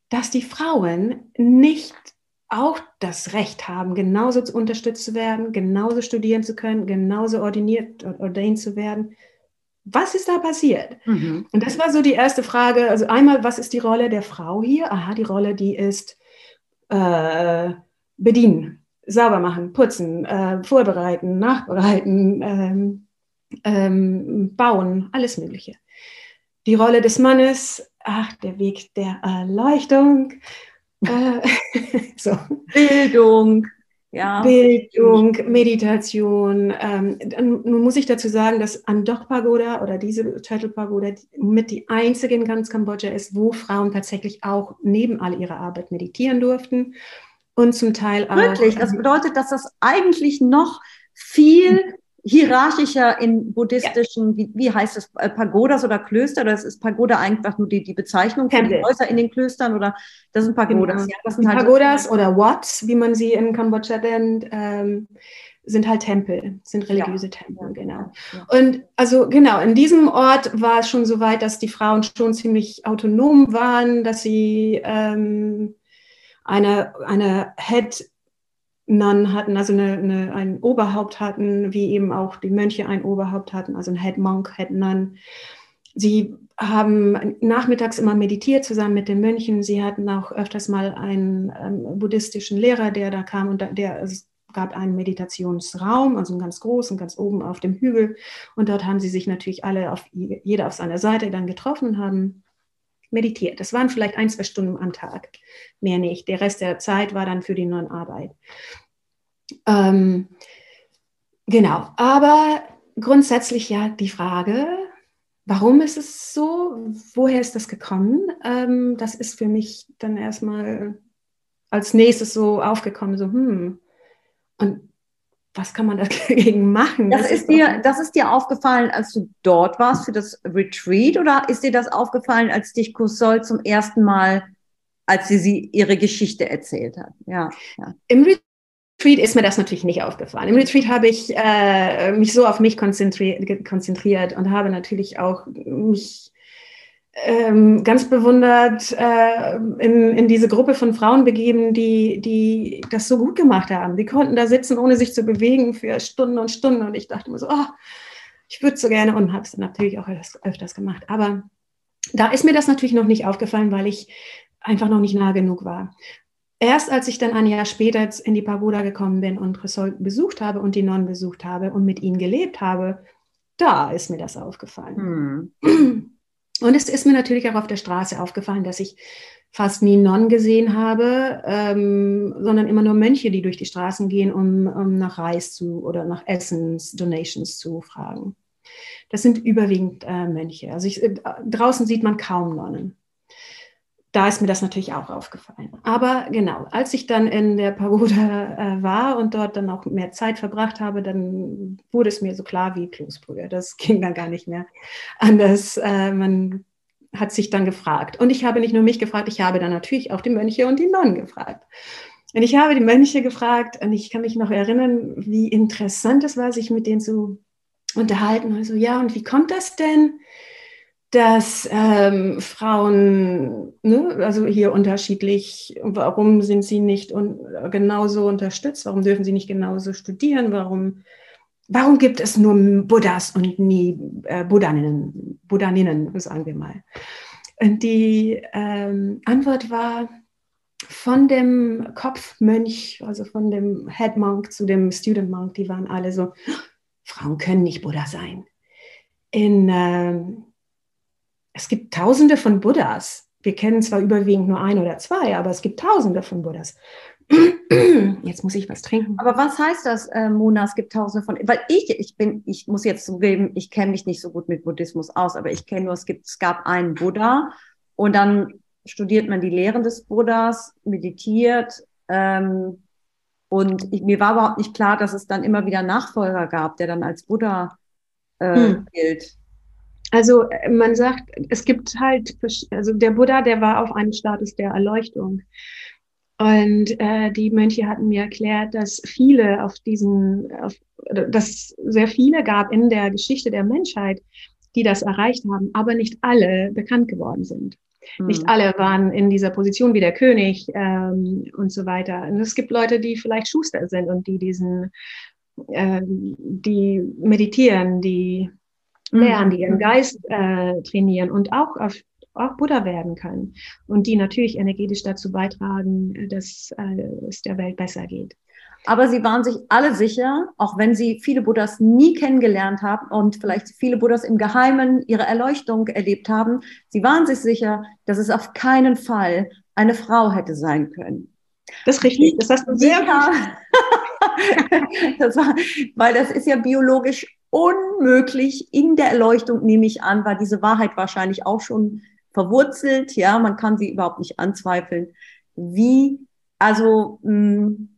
dass die Frauen nicht auch das Recht haben, genauso unterstützt zu werden, genauso studieren zu können, genauso ordiniert, ordained zu werden. Was ist da passiert? Mhm. Und das war so die erste Frage. Also einmal, was ist die Rolle der Frau hier? Aha, die Rolle, die ist äh, bedienen, sauber machen, putzen, äh, vorbereiten, nachbereiten, ähm, ähm, bauen, alles Mögliche. Die Rolle des Mannes, ach, der Weg der Erleuchtung,
Äh, so. Bildung.
Ja. Bildung, Meditation. Ähm, nun muss ich dazu sagen, dass Andok Pagoda oder diese Turtle Pagoda mit die einzige in ganz Kambodscha ist, wo Frauen tatsächlich auch neben all ihrer Arbeit meditieren durften und zum Teil
auch. Wirklich, das bedeutet, dass das eigentlich noch viel hierarchischer in buddhistischen, ja. wie, wie heißt es, äh, Pagodas oder Klöster? Oder ist Pagoda einfach nur die, die Bezeichnung für die Häuser in den Klöstern? Oder das sind Pagodas?
Genau. Ja, das sind halt Pagodas oder Wats, wie man sie in Kambodscha nennt, ähm, sind halt Tempel, sind religiöse ja. Tempel, genau. Und also genau, in diesem Ort war es schon so weit, dass die Frauen schon ziemlich autonom waren, dass sie ähm, eine, eine Head Nun hatten, also eine, eine, ein Oberhaupt hatten, wie eben auch die Mönche ein Oberhaupt hatten, also ein Head Monk, Head Nun. Sie haben nachmittags immer meditiert zusammen mit den Mönchen. Sie hatten auch öfters mal einen ähm, buddhistischen Lehrer, der da kam und da, der, es gab einen Meditationsraum, also einen ganz großen, ganz oben auf dem Hügel. Und dort haben sie sich natürlich alle auf jeder auf seiner Seite dann getroffen und haben meditiert. Das waren vielleicht ein, zwei Stunden am Tag, mehr nicht. Der Rest der Zeit war dann für die neuen Arbeit. Ähm, genau, aber grundsätzlich ja die Frage, warum ist es so? Woher ist das gekommen? Ähm, das ist für mich dann erstmal als nächstes so aufgekommen, so, hm, und was kann man dagegen machen?
Das, das ist, dir, das ist dir aufgefallen, als du dort warst für das Retreat oder ist dir das aufgefallen, als dich Kusol zum ersten Mal, als sie, sie ihre Geschichte erzählt hat? Ja,
ja. Im Retreat ist mir das natürlich nicht aufgefallen. Im Retreat habe ich äh, mich so auf mich konzentriert, konzentriert und habe natürlich auch mich ähm, ganz bewundert äh, in, in diese Gruppe von Frauen begeben, die, die das so gut gemacht haben. Die konnten da sitzen, ohne sich zu bewegen, für Stunden und Stunden. Und ich dachte mir so, oh, ich würde so gerne und habe es natürlich auch öfters, öfters gemacht. Aber da ist mir das natürlich noch nicht aufgefallen, weil ich einfach noch nicht nah genug war. Erst als ich dann ein Jahr später in die Pagoda gekommen bin und Resol besucht habe und die Nonnen besucht habe und mit ihnen gelebt habe, da ist mir das aufgefallen. Hm. Und es ist mir natürlich auch auf der Straße aufgefallen, dass ich fast nie Nonnen gesehen habe, ähm, sondern immer nur Mönche, die durch die Straßen gehen, um, um nach Reis zu oder nach Essens-Donations zu fragen. Das sind überwiegend äh, Mönche. Also ich, äh, draußen sieht man kaum Nonnen. Da ist mir das natürlich auch aufgefallen. Aber genau, als ich dann in der Pagoda äh, war und dort dann auch mehr Zeit verbracht habe, dann wurde es mir so klar wie Kloßbrühe. Das ging dann gar nicht mehr anders. Äh, man hat sich dann gefragt. Und ich habe nicht nur mich gefragt, ich habe dann natürlich auch die Mönche und die Nonnen gefragt. Und ich habe die Mönche gefragt und ich kann mich noch erinnern, wie interessant es war, sich mit denen zu unterhalten. Also, ja, und wie kommt das denn? Dass ähm, Frauen, ne, also hier unterschiedlich, warum sind sie nicht un genauso unterstützt, warum dürfen sie nicht genauso studieren, warum, warum gibt es nur Buddhas und nie äh, Buddhaninnen, Buddhaninnen, sagen wir mal. Und die ähm, Antwort war von dem Kopfmönch, also von dem Head Monk zu dem Student Monk, die waren alle so, Frauen können nicht Buddha sein. In ähm, es gibt tausende von Buddhas. Wir kennen zwar überwiegend nur ein oder zwei, aber es gibt tausende von Buddhas. Jetzt muss ich was trinken.
Aber was heißt das, äh, Mona? Es gibt tausende von. Weil ich, ich bin, ich muss jetzt zugeben, ich kenne mich nicht so gut mit Buddhismus aus, aber ich kenne nur, es gibt, es gab einen Buddha und dann studiert man die Lehren des Buddhas, meditiert. Ähm, und ich, mir war überhaupt nicht klar, dass es dann immer wieder Nachfolger gab, der dann als Buddha äh, hm. gilt.
Also äh, man sagt, es gibt halt, also der Buddha, der war auf einem Status der Erleuchtung. Und äh, die Mönche hatten mir erklärt, dass viele auf diesen, auf, dass sehr viele gab in der Geschichte der Menschheit, die das erreicht haben, aber nicht alle bekannt geworden sind. Mhm. Nicht alle waren in dieser Position wie der König ähm, und so weiter. Und es gibt Leute, die vielleicht Schuster sind und die diesen, ähm, die meditieren, die lernen, die ihren mhm. Geist äh, trainieren und auch auf auch Buddha werden können und die natürlich energetisch dazu beitragen, dass äh, es der Welt besser geht.
Aber sie waren sich alle sicher, auch wenn sie viele Buddhas nie kennengelernt haben und vielleicht viele Buddhas im Geheimen ihre Erleuchtung erlebt haben, sie waren sich sicher, dass es auf keinen Fall eine Frau hätte sein können.
Das ist richtig. Das hast du sehr
das war, weil das ist ja biologisch unmöglich in der Erleuchtung, nehme ich an, war diese Wahrheit wahrscheinlich auch schon verwurzelt. Ja, man kann sie überhaupt nicht anzweifeln. Wie, also, mh, hm,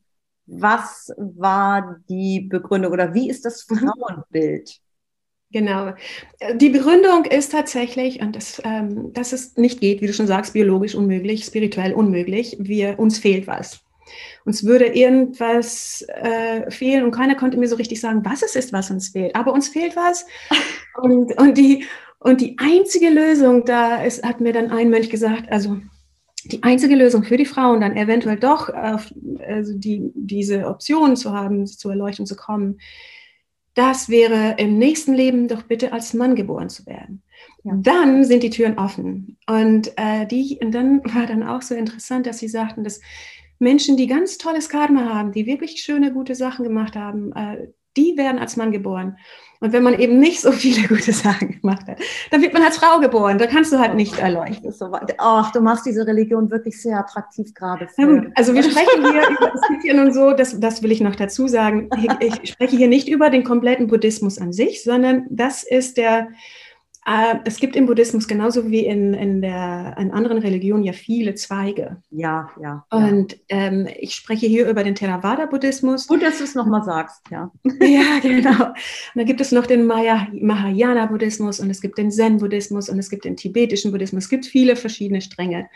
was war die Begründung oder wie ist das mhm. Frauenbild?
Genau. Die Begründung ist tatsächlich, und das, ähm, dass es nicht geht, wie du schon sagst, biologisch unmöglich, spirituell unmöglich. Wir, uns fehlt was. Uns würde irgendwas äh, fehlen und keiner konnte mir so richtig sagen, was es ist, was uns fehlt. Aber uns fehlt was. Und, und, die, und die einzige Lösung da ist, hat mir dann ein Mönch gesagt, also die einzige Lösung für die Frauen dann eventuell doch auf also die, diese Option zu haben, zur Erleuchtung zu kommen, das wäre im nächsten Leben doch bitte als Mann geboren zu werden. Ja. Dann sind die Türen offen. Und, äh, die, und dann war dann auch so interessant, dass sie sagten, dass Menschen, die ganz tolles Karma haben, die wirklich schöne, gute Sachen gemacht haben, äh, die werden als Mann geboren. Und wenn man eben nicht so viele gute Sachen gemacht hat, dann wird man als Frau geboren. Da kannst du halt nicht erleuchten.
Ach, du machst diese Religion wirklich sehr attraktiv gerade.
also wir sprechen hier über, es gibt hier nun so, das, das will ich noch dazu sagen, ich, ich spreche hier nicht über den kompletten Buddhismus an sich, sondern das ist der, es gibt im Buddhismus genauso wie in, in, der, in anderen Religionen ja viele Zweige.
Ja, ja.
Und ähm, ich spreche hier über den Theravada-Buddhismus.
Gut, dass du es nochmal sagst, ja.
ja, genau. Und da gibt es noch den Mahayana-Buddhismus und es gibt den Zen-Buddhismus und es gibt den tibetischen Buddhismus. Es gibt viele verschiedene Stränge.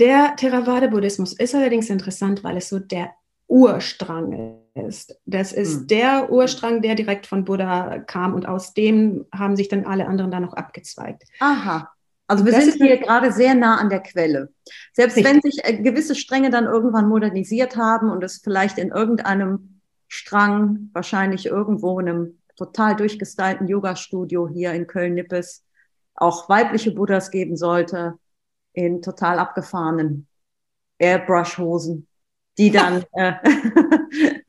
Der Theravada-Buddhismus ist allerdings interessant, weil es so der Urstrang ist. Das ist hm. der Urstrang, der direkt von Buddha kam und aus dem haben sich dann alle anderen da noch abgezweigt.
Aha. Also wir das sind hier gerade sehr nah an der Quelle. Selbst richtig. wenn sich äh, gewisse Stränge dann irgendwann modernisiert haben und es vielleicht in irgendeinem Strang, wahrscheinlich irgendwo in einem total durchgestylten Yoga-Studio hier in Köln-Nippes, auch weibliche Buddhas geben sollte, in total abgefahrenen Airbrush-Hosen die dann äh,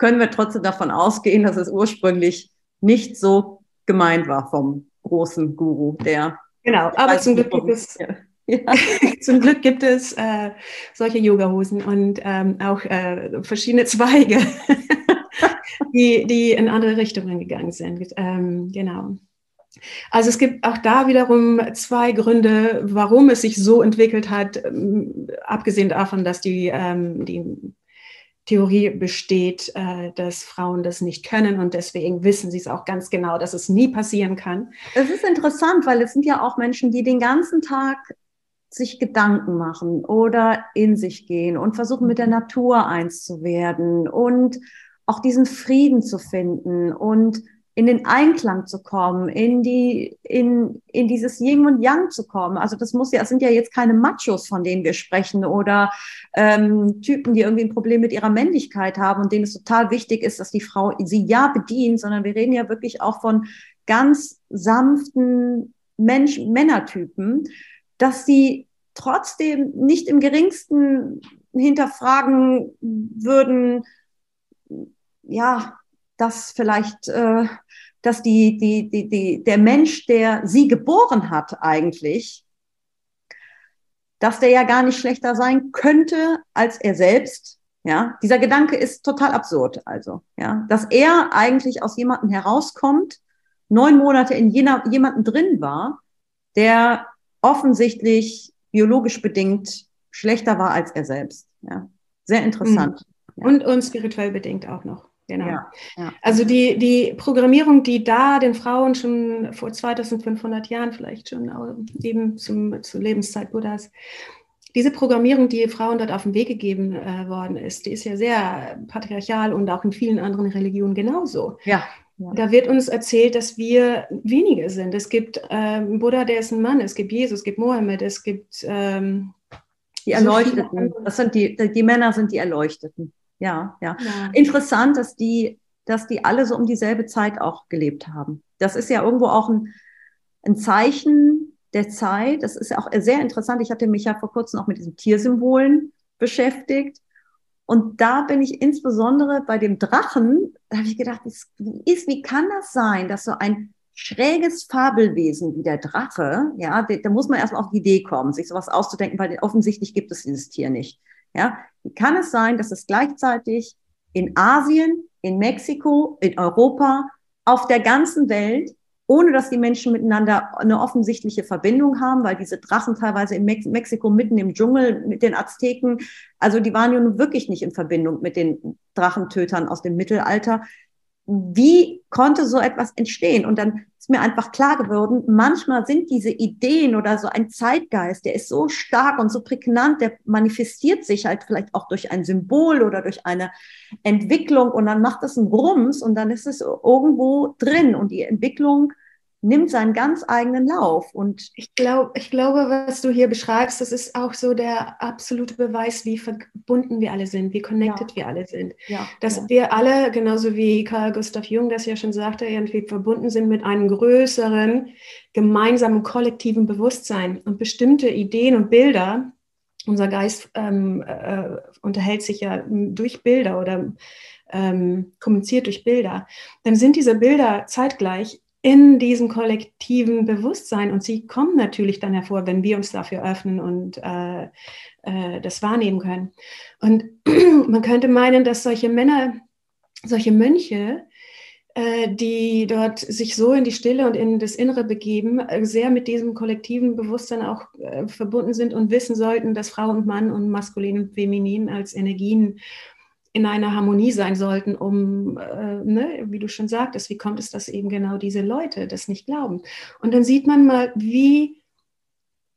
können wir trotzdem davon ausgehen, dass es ursprünglich nicht so gemeint war vom großen Guru, der.
Genau, aber zum Glück gibt es. Ja. Zum Glück gibt es äh, solche Yogahosen und ähm, auch äh, verschiedene Zweige, die, die in andere Richtungen gegangen sind. Ähm, genau. Also es gibt auch da wiederum zwei Gründe, warum es sich so entwickelt hat, ähm, abgesehen davon, dass die, ähm, die Theorie besteht, äh, dass Frauen das nicht können und deswegen wissen sie es auch ganz genau, dass es nie passieren kann.
Es ist interessant, weil es sind ja auch Menschen, die den ganzen Tag sich Gedanken machen oder in sich gehen und versuchen mit der. Natur eins zu werden und auch diesen Frieden zu finden und in den Einklang zu kommen, in die, in, in dieses Yin und Yang zu kommen. Also das muss ja, es sind ja jetzt keine Machos, von denen wir sprechen oder ähm, Typen, die irgendwie ein Problem mit ihrer Männlichkeit haben und denen es total wichtig ist, dass die Frau sie ja bedient, sondern wir reden ja wirklich auch von ganz sanften Mensch, Männertypen, dass sie trotzdem nicht im geringsten hinterfragen würden, ja, dass vielleicht, äh, dass die, die, die, die, der Mensch, der sie geboren hat eigentlich, dass der ja gar nicht schlechter sein könnte als er selbst. Ja, dieser Gedanke ist total absurd. Also, ja, dass er eigentlich aus jemandem herauskommt, neun Monate in jener, jemanden drin war, der offensichtlich biologisch bedingt schlechter war als er selbst. Ja, sehr interessant.
Mhm. Und, und spirituell bedingt auch noch. Genau. Ja, ja. Also die, die Programmierung, die da den Frauen schon vor 2500 Jahren vielleicht schon eben zum, zur Lebenszeit Buddhas, diese Programmierung, die Frauen dort auf den Weg gegeben äh, worden ist, die ist ja sehr patriarchal und auch in vielen anderen Religionen genauso.
Ja.
ja. Da wird uns erzählt, dass wir wenige sind. Es gibt ähm, Buddha, der ist ein Mann, es gibt Jesus, es gibt Mohammed, es gibt ähm,
die Erleuchteten. Das sind die, die Männer sind die Erleuchteten ja, ja, ja. Interessant, dass die, dass die alle so um dieselbe Zeit auch gelebt haben. Das ist ja irgendwo auch ein, ein Zeichen der Zeit. Das ist ja auch sehr interessant. Ich hatte mich ja vor kurzem auch mit diesen Tiersymbolen beschäftigt. Und da bin ich insbesondere bei dem Drachen, da habe ich gedacht, wie ist, wie kann das sein, dass so ein schräges Fabelwesen wie der Drache, ja, da muss man erstmal auf die Idee kommen, sich sowas auszudenken, weil offensichtlich gibt es dieses Tier nicht. Ja, wie kann es sein, dass es gleichzeitig in Asien, in Mexiko, in Europa, auf der ganzen Welt, ohne dass die Menschen miteinander eine offensichtliche Verbindung haben, weil diese Drachen teilweise in Mex Mexiko mitten im Dschungel mit den Azteken, also die waren ja nun wirklich nicht in Verbindung mit den Drachentötern aus dem Mittelalter wie konnte so etwas entstehen? Und dann ist mir einfach klar geworden, manchmal sind diese Ideen oder so ein Zeitgeist, der ist so stark und so prägnant, der manifestiert sich halt vielleicht auch durch ein Symbol oder durch eine Entwicklung und dann macht es einen Rums und dann ist es irgendwo drin und die Entwicklung nimmt seinen ganz eigenen Lauf. Und
ich glaube, ich glaube, was du hier beschreibst, das ist auch so der absolute Beweis, wie verbunden wir alle sind, wie connected ja. wir alle sind. Ja. Dass ja. wir alle, genauso wie Carl Gustav Jung das ja schon sagte, irgendwie verbunden sind mit einem größeren, gemeinsamen, kollektiven Bewusstsein und bestimmte Ideen und Bilder. Unser Geist ähm, äh, unterhält sich ja durch Bilder oder ähm, kommuniziert durch Bilder. Dann sind diese Bilder zeitgleich in diesem kollektiven Bewusstsein. Und sie kommen natürlich dann hervor, wenn wir uns dafür öffnen und äh, äh, das wahrnehmen können. Und man könnte meinen, dass solche Männer, solche Mönche, äh, die dort sich so in die Stille und in das Innere begeben, äh, sehr mit diesem kollektiven Bewusstsein auch äh, verbunden sind und wissen sollten, dass Frau und Mann und maskulin und feminin als Energien in einer Harmonie sein sollten, um, äh, ne, wie du schon sagtest, wie kommt es, dass eben genau diese Leute das nicht glauben? Und dann sieht man mal, wie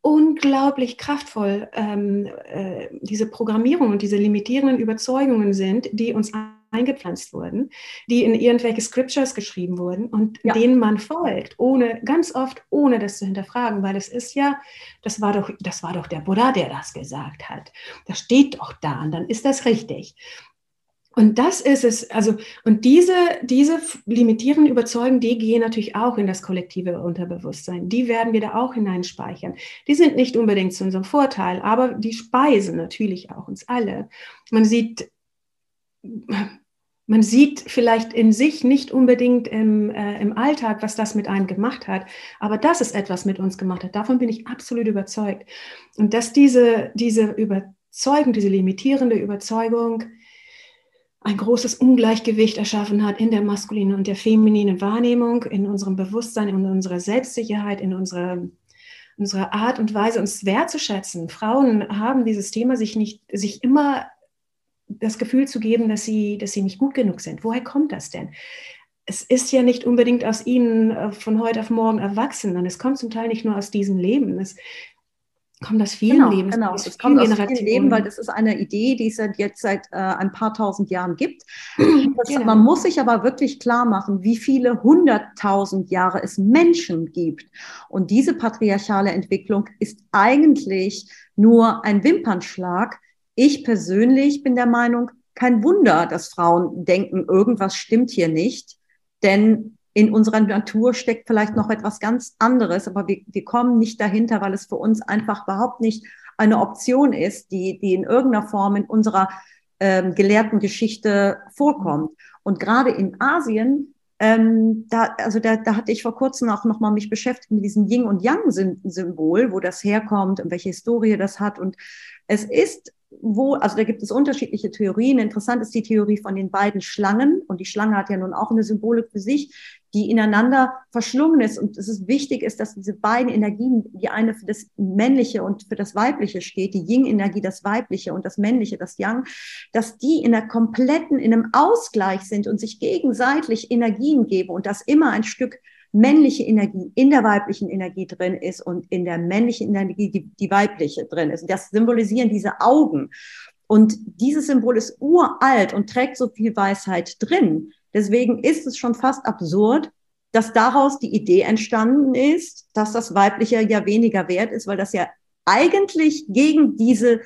unglaublich kraftvoll ähm, äh, diese Programmierung und diese limitierenden Überzeugungen sind, die uns eingepflanzt wurden, die in irgendwelche Scriptures geschrieben wurden und ja. denen man folgt, ohne, ganz oft ohne das zu hinterfragen, weil es ist ja, das war doch, das war doch der Buddha, der das gesagt hat. Das steht doch da und dann ist das richtig. Und das ist es, also, und diese, diese limitierenden Überzeugungen, die gehen natürlich auch in das kollektive Unterbewusstsein. Die werden wir da auch hineinspeichern. Die sind nicht unbedingt zu unserem Vorteil, aber die speisen natürlich auch uns alle. Man sieht, man sieht vielleicht in sich nicht unbedingt im, äh, im Alltag, was das mit einem gemacht hat, aber dass es etwas mit uns gemacht hat, davon bin ich absolut überzeugt. Und dass diese, diese Überzeugung, diese limitierende Überzeugung, ein großes Ungleichgewicht erschaffen hat in der maskulinen und der femininen Wahrnehmung, in unserem Bewusstsein, in unserer Selbstsicherheit, in unserer, unserer Art und Weise, uns wertzuschätzen. Frauen haben dieses Thema, sich nicht, sich immer das Gefühl zu geben, dass sie, dass sie nicht gut genug sind. Woher kommt das denn? Es ist ja nicht unbedingt aus ihnen äh, von heute auf morgen erwachsen und es kommt zum Teil nicht nur aus diesem Leben. Es kommt aus vielen
genau,
Leben.
Genau, es kommt aus vielen Leben, weil das ist eine Idee, die es jetzt seit äh, ein paar tausend Jahren gibt. Das, genau. Man muss sich aber wirklich klar machen, wie viele hunderttausend Jahre es Menschen gibt. Und diese patriarchale Entwicklung ist eigentlich nur ein Wimpernschlag. Ich persönlich bin der Meinung, kein Wunder, dass Frauen denken, irgendwas stimmt hier nicht. Denn in unserer Natur steckt vielleicht noch etwas ganz anderes, aber wir, wir kommen nicht dahinter, weil es für uns einfach überhaupt nicht eine Option ist, die, die in irgendeiner Form in unserer ähm, gelehrten Geschichte vorkommt. Und gerade in Asien, ähm, da, also da, da hatte ich vor kurzem auch nochmal mich beschäftigt mit diesem Yin und Yang Symbol, wo das herkommt und welche Historie das hat. Und es ist wo, also da gibt es unterschiedliche Theorien. Interessant ist die Theorie von den beiden Schlangen. Und die Schlange hat ja nun auch eine Symbolik für sich, die ineinander verschlungen ist. Und es ist wichtig ist, dass diese beiden Energien, die eine für das Männliche und für das Weibliche steht, die Yin-Energie, das Weibliche und das Männliche, das Yang, dass die in der kompletten, in einem Ausgleich sind und sich gegenseitig Energien geben und dass immer ein Stück männliche Energie in der weiblichen Energie drin ist und in der männlichen Energie die, die weibliche drin ist. Das symbolisieren diese Augen. Und dieses Symbol ist uralt und trägt so viel Weisheit drin. Deswegen ist es schon fast absurd, dass daraus die Idee entstanden ist, dass das Weibliche ja weniger wert ist, weil das ja eigentlich gegen diese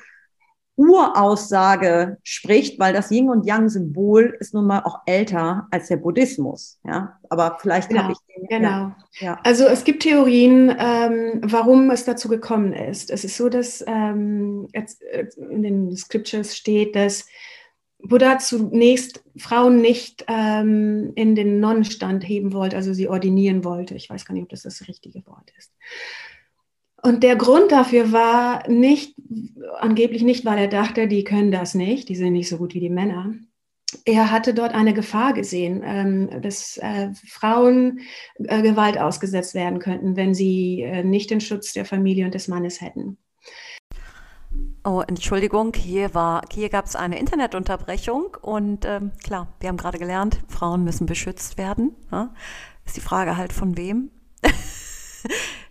Uraussage spricht, weil das Yin und Yang Symbol ist nun mal auch älter als der Buddhismus. Ja, aber vielleicht
genau,
habe ich
den. Genau. Ja. Also es gibt Theorien, ähm, warum es dazu gekommen ist. Es ist so, dass ähm, jetzt, in den Scriptures steht, dass Buddha zunächst Frauen nicht ähm, in den Nonnenstand heben wollte, also sie ordinieren wollte. Ich weiß gar nicht, ob das das richtige Wort ist. Und der Grund dafür war nicht, angeblich nicht, weil er dachte, die können das nicht, die sind nicht so gut wie die Männer. Er hatte dort eine Gefahr gesehen, ähm, dass äh, Frauen äh, Gewalt ausgesetzt werden könnten, wenn sie äh, nicht den Schutz der Familie und des Mannes hätten.
Oh, Entschuldigung, hier war, hier gab es eine Internetunterbrechung und ähm, klar, wir haben gerade gelernt, Frauen müssen beschützt werden. Ja? Ist die Frage halt von wem?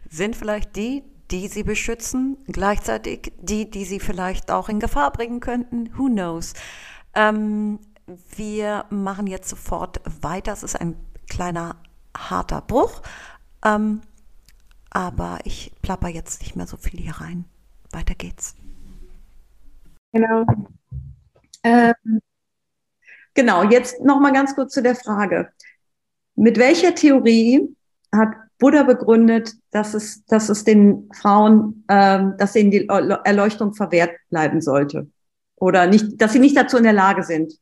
Sind vielleicht die, die sie beschützen, gleichzeitig die, die sie vielleicht auch in Gefahr bringen könnten? Who knows? Ähm, wir machen jetzt sofort weiter. Es ist ein kleiner harter Bruch, ähm, aber ich plapper jetzt nicht mehr so viel hier rein. Weiter geht's.
Genau. Ähm, genau, jetzt nochmal ganz kurz zu der Frage. Mit welcher Theorie hat Buddha begründet, dass es, dass es den Frauen, ähm, dass ihnen die Erleuchtung verwehrt bleiben sollte? Oder nicht, dass sie nicht dazu in der Lage sind?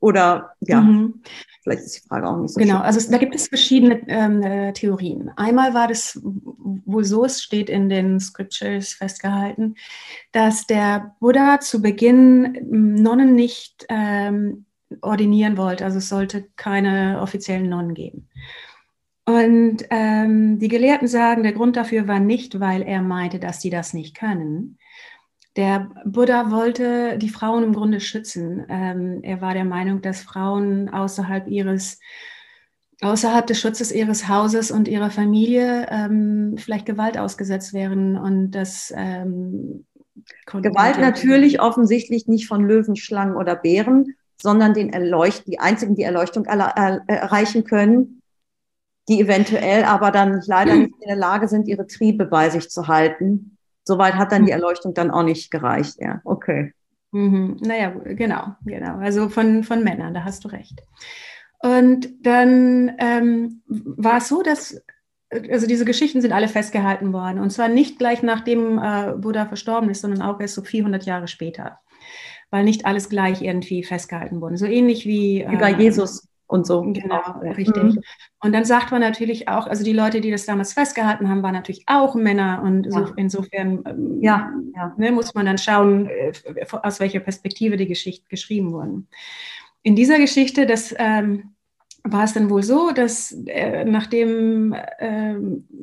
Oder ja, mhm. vielleicht ist die Frage auch nicht so.
Genau, schön. also es, da gibt es verschiedene ähm, äh, Theorien. Einmal war das wohl so, es steht in den Scriptures festgehalten, dass der Buddha zu Beginn ähm, Nonnen nicht ähm, ordinieren wollte. Also es sollte keine offiziellen Nonnen geben. Und ähm, die Gelehrten sagen, der Grund dafür war nicht, weil er meinte, dass sie das nicht können, der Buddha wollte die Frauen im Grunde schützen. Ähm, er war der Meinung, dass Frauen außerhalb ihres außerhalb des Schutzes ihres Hauses und ihrer Familie ähm, vielleicht Gewalt ausgesetzt wären und das ähm,
Gewalt natürlich offensichtlich nicht von Löwen, Schlangen oder Bären, sondern den Erleucht die einzigen, die Erleuchtung erreichen können, die eventuell aber dann leider nicht in der Lage sind, ihre Triebe bei sich zu halten Soweit hat dann die mhm. Erleuchtung dann auch nicht gereicht, ja. Okay.
Mhm. Naja, genau, genau. Also von, von Männern, da hast du recht. Und dann ähm, war es so, dass, also diese Geschichten sind alle festgehalten worden. Und zwar nicht gleich nachdem äh, Buddha verstorben ist, sondern auch erst so 400 Jahre später. Weil nicht alles gleich irgendwie festgehalten wurde. So ähnlich wie.
Äh, Über Jesus und so.
Genau, richtig. Mhm. Und dann sagt man natürlich auch, also die Leute, die das damals festgehalten haben, waren natürlich auch Männer und ja. so, insofern ähm, ja, ja. Ne, muss man dann schauen, äh, aus welcher Perspektive die Geschichte geschrieben wurden. In dieser Geschichte, das ähm, war es dann wohl so, dass äh, nachdem äh,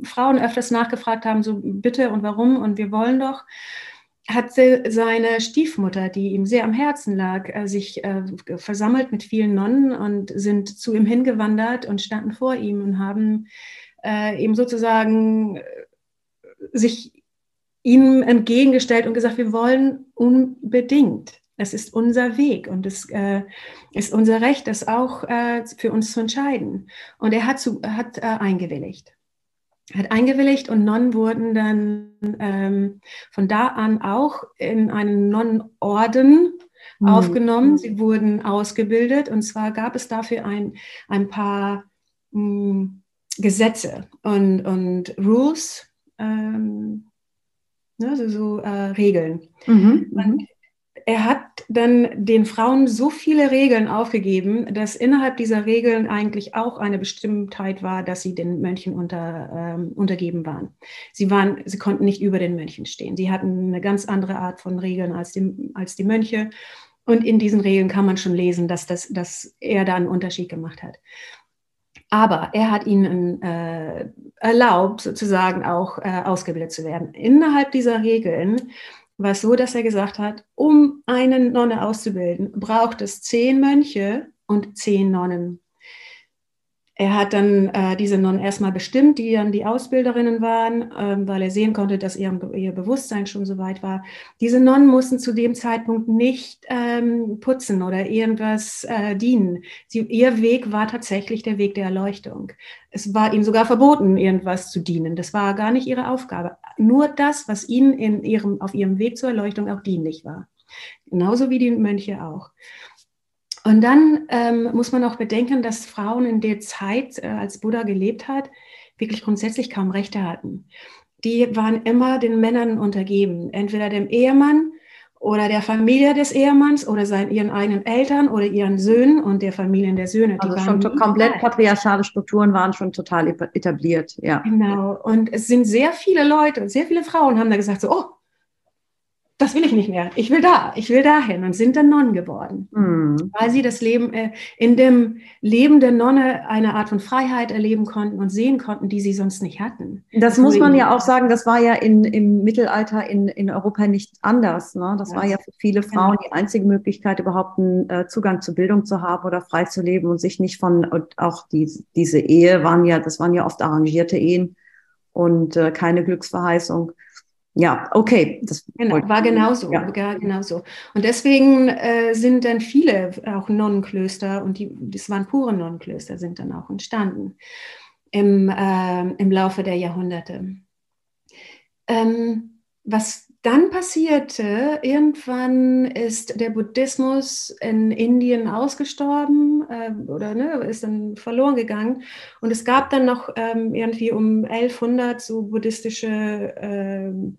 Frauen öfters nachgefragt haben, so bitte und warum und wir wollen doch, hat seine Stiefmutter, die ihm sehr am Herzen lag, äh, sich äh, versammelt mit vielen Nonnen und sind zu ihm hingewandert und standen vor ihm und haben äh, ihm sozusagen sich ihm entgegengestellt und gesagt, wir wollen unbedingt. Es ist unser Weg und es äh, ist unser Recht, das auch für uns zu entscheiden. Und er hat, zu, hat eingewilligt hat eingewilligt und Nonnen wurden dann ähm, von da an auch in einen Nonnenorden mhm. aufgenommen. Sie wurden ausgebildet und zwar gab es dafür ein, ein paar mh, hm, Gesetze und, und Rules, ähm, ne, also so äh, Regeln. Mhm. Und er hat dann den Frauen so viele Regeln aufgegeben, dass innerhalb dieser Regeln eigentlich auch eine Bestimmtheit war, dass sie den Mönchen unter, ähm, untergeben waren. Sie waren, sie konnten nicht über den Mönchen stehen. Sie hatten eine ganz andere Art von Regeln als die, als die Mönche. Und in diesen Regeln kann man schon lesen, dass, das, dass er da einen Unterschied gemacht hat. Aber er hat ihnen äh, erlaubt, sozusagen auch äh, ausgebildet zu werden. Innerhalb dieser Regeln war so, dass er gesagt hat, um eine Nonne auszubilden, braucht es zehn Mönche und zehn Nonnen. Er hat dann äh, diese Nonnen erstmal bestimmt, die dann die Ausbilderinnen waren, ähm, weil er sehen konnte, dass ihr, ihr Bewusstsein schon so weit war. Diese Nonnen mussten zu dem Zeitpunkt nicht ähm, putzen oder irgendwas äh, dienen. Sie, ihr Weg war tatsächlich der Weg der Erleuchtung. Es war ihnen sogar verboten, irgendwas zu dienen. Das war gar nicht ihre Aufgabe. Nur das, was ihnen in ihrem, auf ihrem Weg zur Erleuchtung auch dienlich war. Genauso wie die Mönche auch. Und dann ähm, muss man auch bedenken, dass Frauen in der Zeit, äh, als Buddha gelebt hat, wirklich grundsätzlich kaum Rechte hatten. Die waren immer den Männern untergeben, entweder dem Ehemann oder der Familie des Ehemanns oder seinen, ihren eigenen Eltern oder ihren Söhnen und der Familien der Söhne.
Also schon komplett patriarchale Strukturen waren schon total etabliert, ja.
Genau. Und es sind sehr viele Leute, sehr viele Frauen haben da gesagt so, oh, das will ich nicht mehr. Ich will da, ich will dahin und sind dann Nonnen geworden, mhm. weil sie das Leben äh, in dem Leben der Nonne eine Art von Freiheit erleben konnten und sehen konnten, die sie sonst nicht hatten.
Das, das muss man ja auch sagen, das war ja in, im Mittelalter in, in Europa nicht anders. Ne? Das ja. war ja für viele genau. Frauen die einzige Möglichkeit, überhaupt einen äh, Zugang zur Bildung zu haben oder frei zu leben und sich nicht von, und auch die, diese Ehe waren ja, das waren ja oft arrangierte Ehen und äh, keine Glücksverheißung ja, okay.
Das genau, war genauso, ja. genauso. Und deswegen äh, sind dann viele auch Nonnenklöster und die, das waren pure Nonnenklöster, sind dann auch entstanden im, äh, im Laufe der Jahrhunderte. Ähm, was dann passierte, irgendwann ist der Buddhismus in Indien ausgestorben äh, oder ne, ist dann verloren gegangen. Und es gab dann noch ähm, irgendwie um 1100 so buddhistische ähm,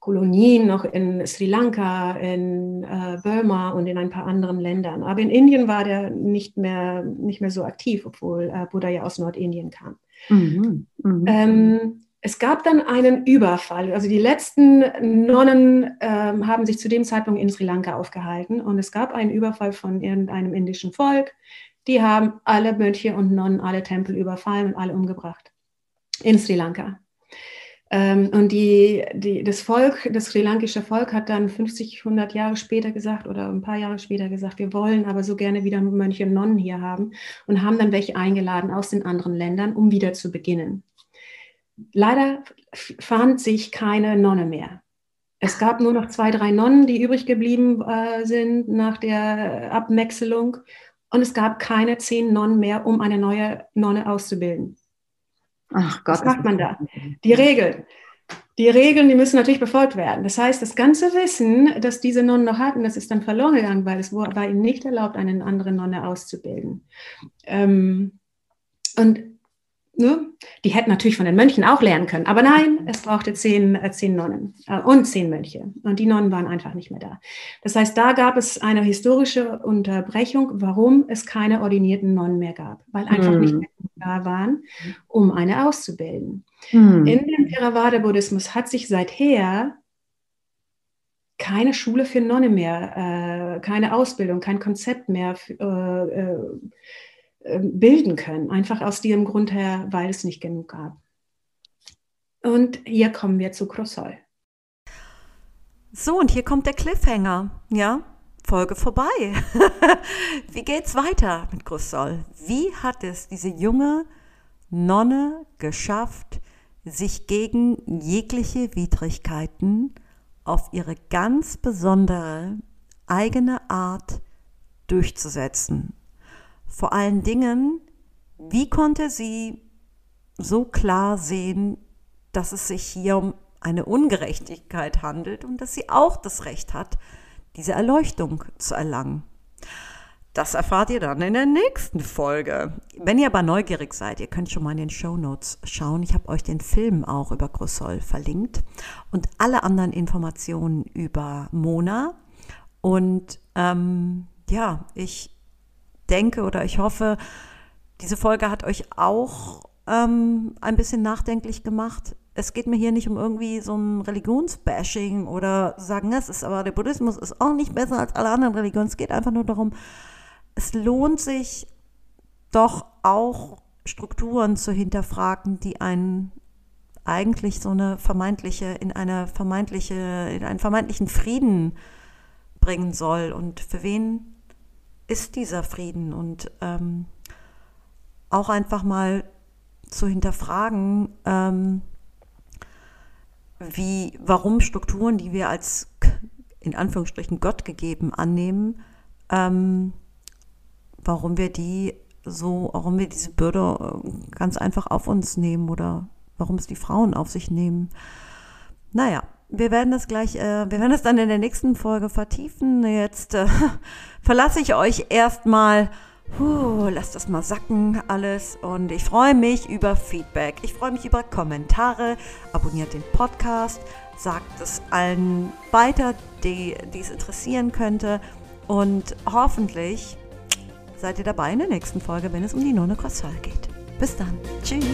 Kolonien noch in Sri Lanka, in äh, Burma und in ein paar anderen Ländern. Aber in Indien war der nicht mehr, nicht mehr so aktiv, obwohl äh, Buddha ja aus Nordindien kam. Mhm. Mhm. Ähm, es gab dann einen Überfall. Also die letzten Nonnen ähm, haben sich zu dem Zeitpunkt in Sri Lanka aufgehalten und es gab einen Überfall von irgendeinem indischen Volk. Die haben alle Mönche und Nonnen, alle Tempel überfallen und alle umgebracht in Sri Lanka. Ähm, und die, die, das Volk, das sri lankische Volk hat dann 50, 100 Jahre später gesagt oder ein paar Jahre später gesagt, wir wollen aber so gerne wieder Mönche und Nonnen hier haben und haben dann welche eingeladen aus den anderen Ländern, um wieder zu beginnen leider fand sich keine Nonne mehr. Es gab nur noch zwei, drei Nonnen, die übrig geblieben äh, sind nach der Abwechselung. Und es gab keine zehn Nonnen mehr, um eine neue Nonne auszubilden. Ach Gott. Was macht man da? Die Regeln. Die Regeln, die müssen natürlich befolgt werden. Das heißt, das ganze Wissen, das diese Nonnen noch hatten, das ist dann verloren gegangen, weil es war ihnen nicht erlaubt, eine andere Nonne auszubilden. Ähm, und Ne? Die hätten natürlich von den Mönchen auch lernen können, aber nein, es brauchte zehn, äh, zehn Nonnen äh, und zehn Mönche. Und die Nonnen waren einfach nicht mehr da. Das heißt, da gab es eine historische Unterbrechung, warum es keine ordinierten Nonnen mehr gab, weil einfach hm. nicht mehr da waren, um eine auszubilden. Hm. In dem Theravada-Buddhismus hat sich seither keine Schule für Nonne mehr, äh, keine Ausbildung, kein Konzept mehr für, äh, äh bilden können. Einfach aus diesem Grund her, weil es nicht genug gab. Und hier kommen wir zu Crossol.
So, und hier kommt der Cliffhanger. Ja, Folge vorbei. Wie geht's weiter mit Crossol? Wie hat es diese junge Nonne geschafft, sich gegen jegliche Widrigkeiten auf ihre ganz besondere eigene Art durchzusetzen? Vor allen Dingen, wie konnte sie so klar sehen, dass es sich hier um eine Ungerechtigkeit handelt und dass sie auch das Recht hat, diese Erleuchtung zu erlangen. Das erfahrt ihr dann in der nächsten Folge. Wenn ihr aber neugierig seid, ihr könnt schon mal in den Show Notes schauen. Ich habe euch den Film auch über Grossol verlinkt und alle anderen Informationen über Mona. Und ähm, ja, ich denke oder ich hoffe, diese Folge hat euch auch ähm, ein bisschen nachdenklich gemacht. Es geht mir hier nicht um irgendwie so ein Religionsbashing oder sagen, es ist aber der Buddhismus ist auch nicht besser als alle anderen Religionen. Es geht einfach nur darum, es lohnt sich doch auch Strukturen zu hinterfragen, die einen eigentlich so eine vermeintliche, in eine vermeintliche, in einen vermeintlichen Frieden bringen soll. Und für wen ist dieser Frieden und ähm, auch einfach mal zu hinterfragen, ähm, wie, warum Strukturen, die wir als in Anführungsstrichen Gott gegeben annehmen, ähm, warum wir die so, warum wir diese Bürde äh, ganz einfach auf uns nehmen oder warum es die Frauen auf sich nehmen. Naja, wir werden das gleich, äh, wir werden das dann in der nächsten Folge vertiefen. Jetzt äh, verlasse ich euch erstmal Puh, lasst das mal sacken alles und ich freue mich über Feedback. Ich freue mich über Kommentare. Abonniert den Podcast, sagt es allen weiter, die, die es interessieren könnte und hoffentlich seid ihr dabei in der nächsten Folge, wenn es um die Nonne Croissant geht. Bis dann. Tschüss.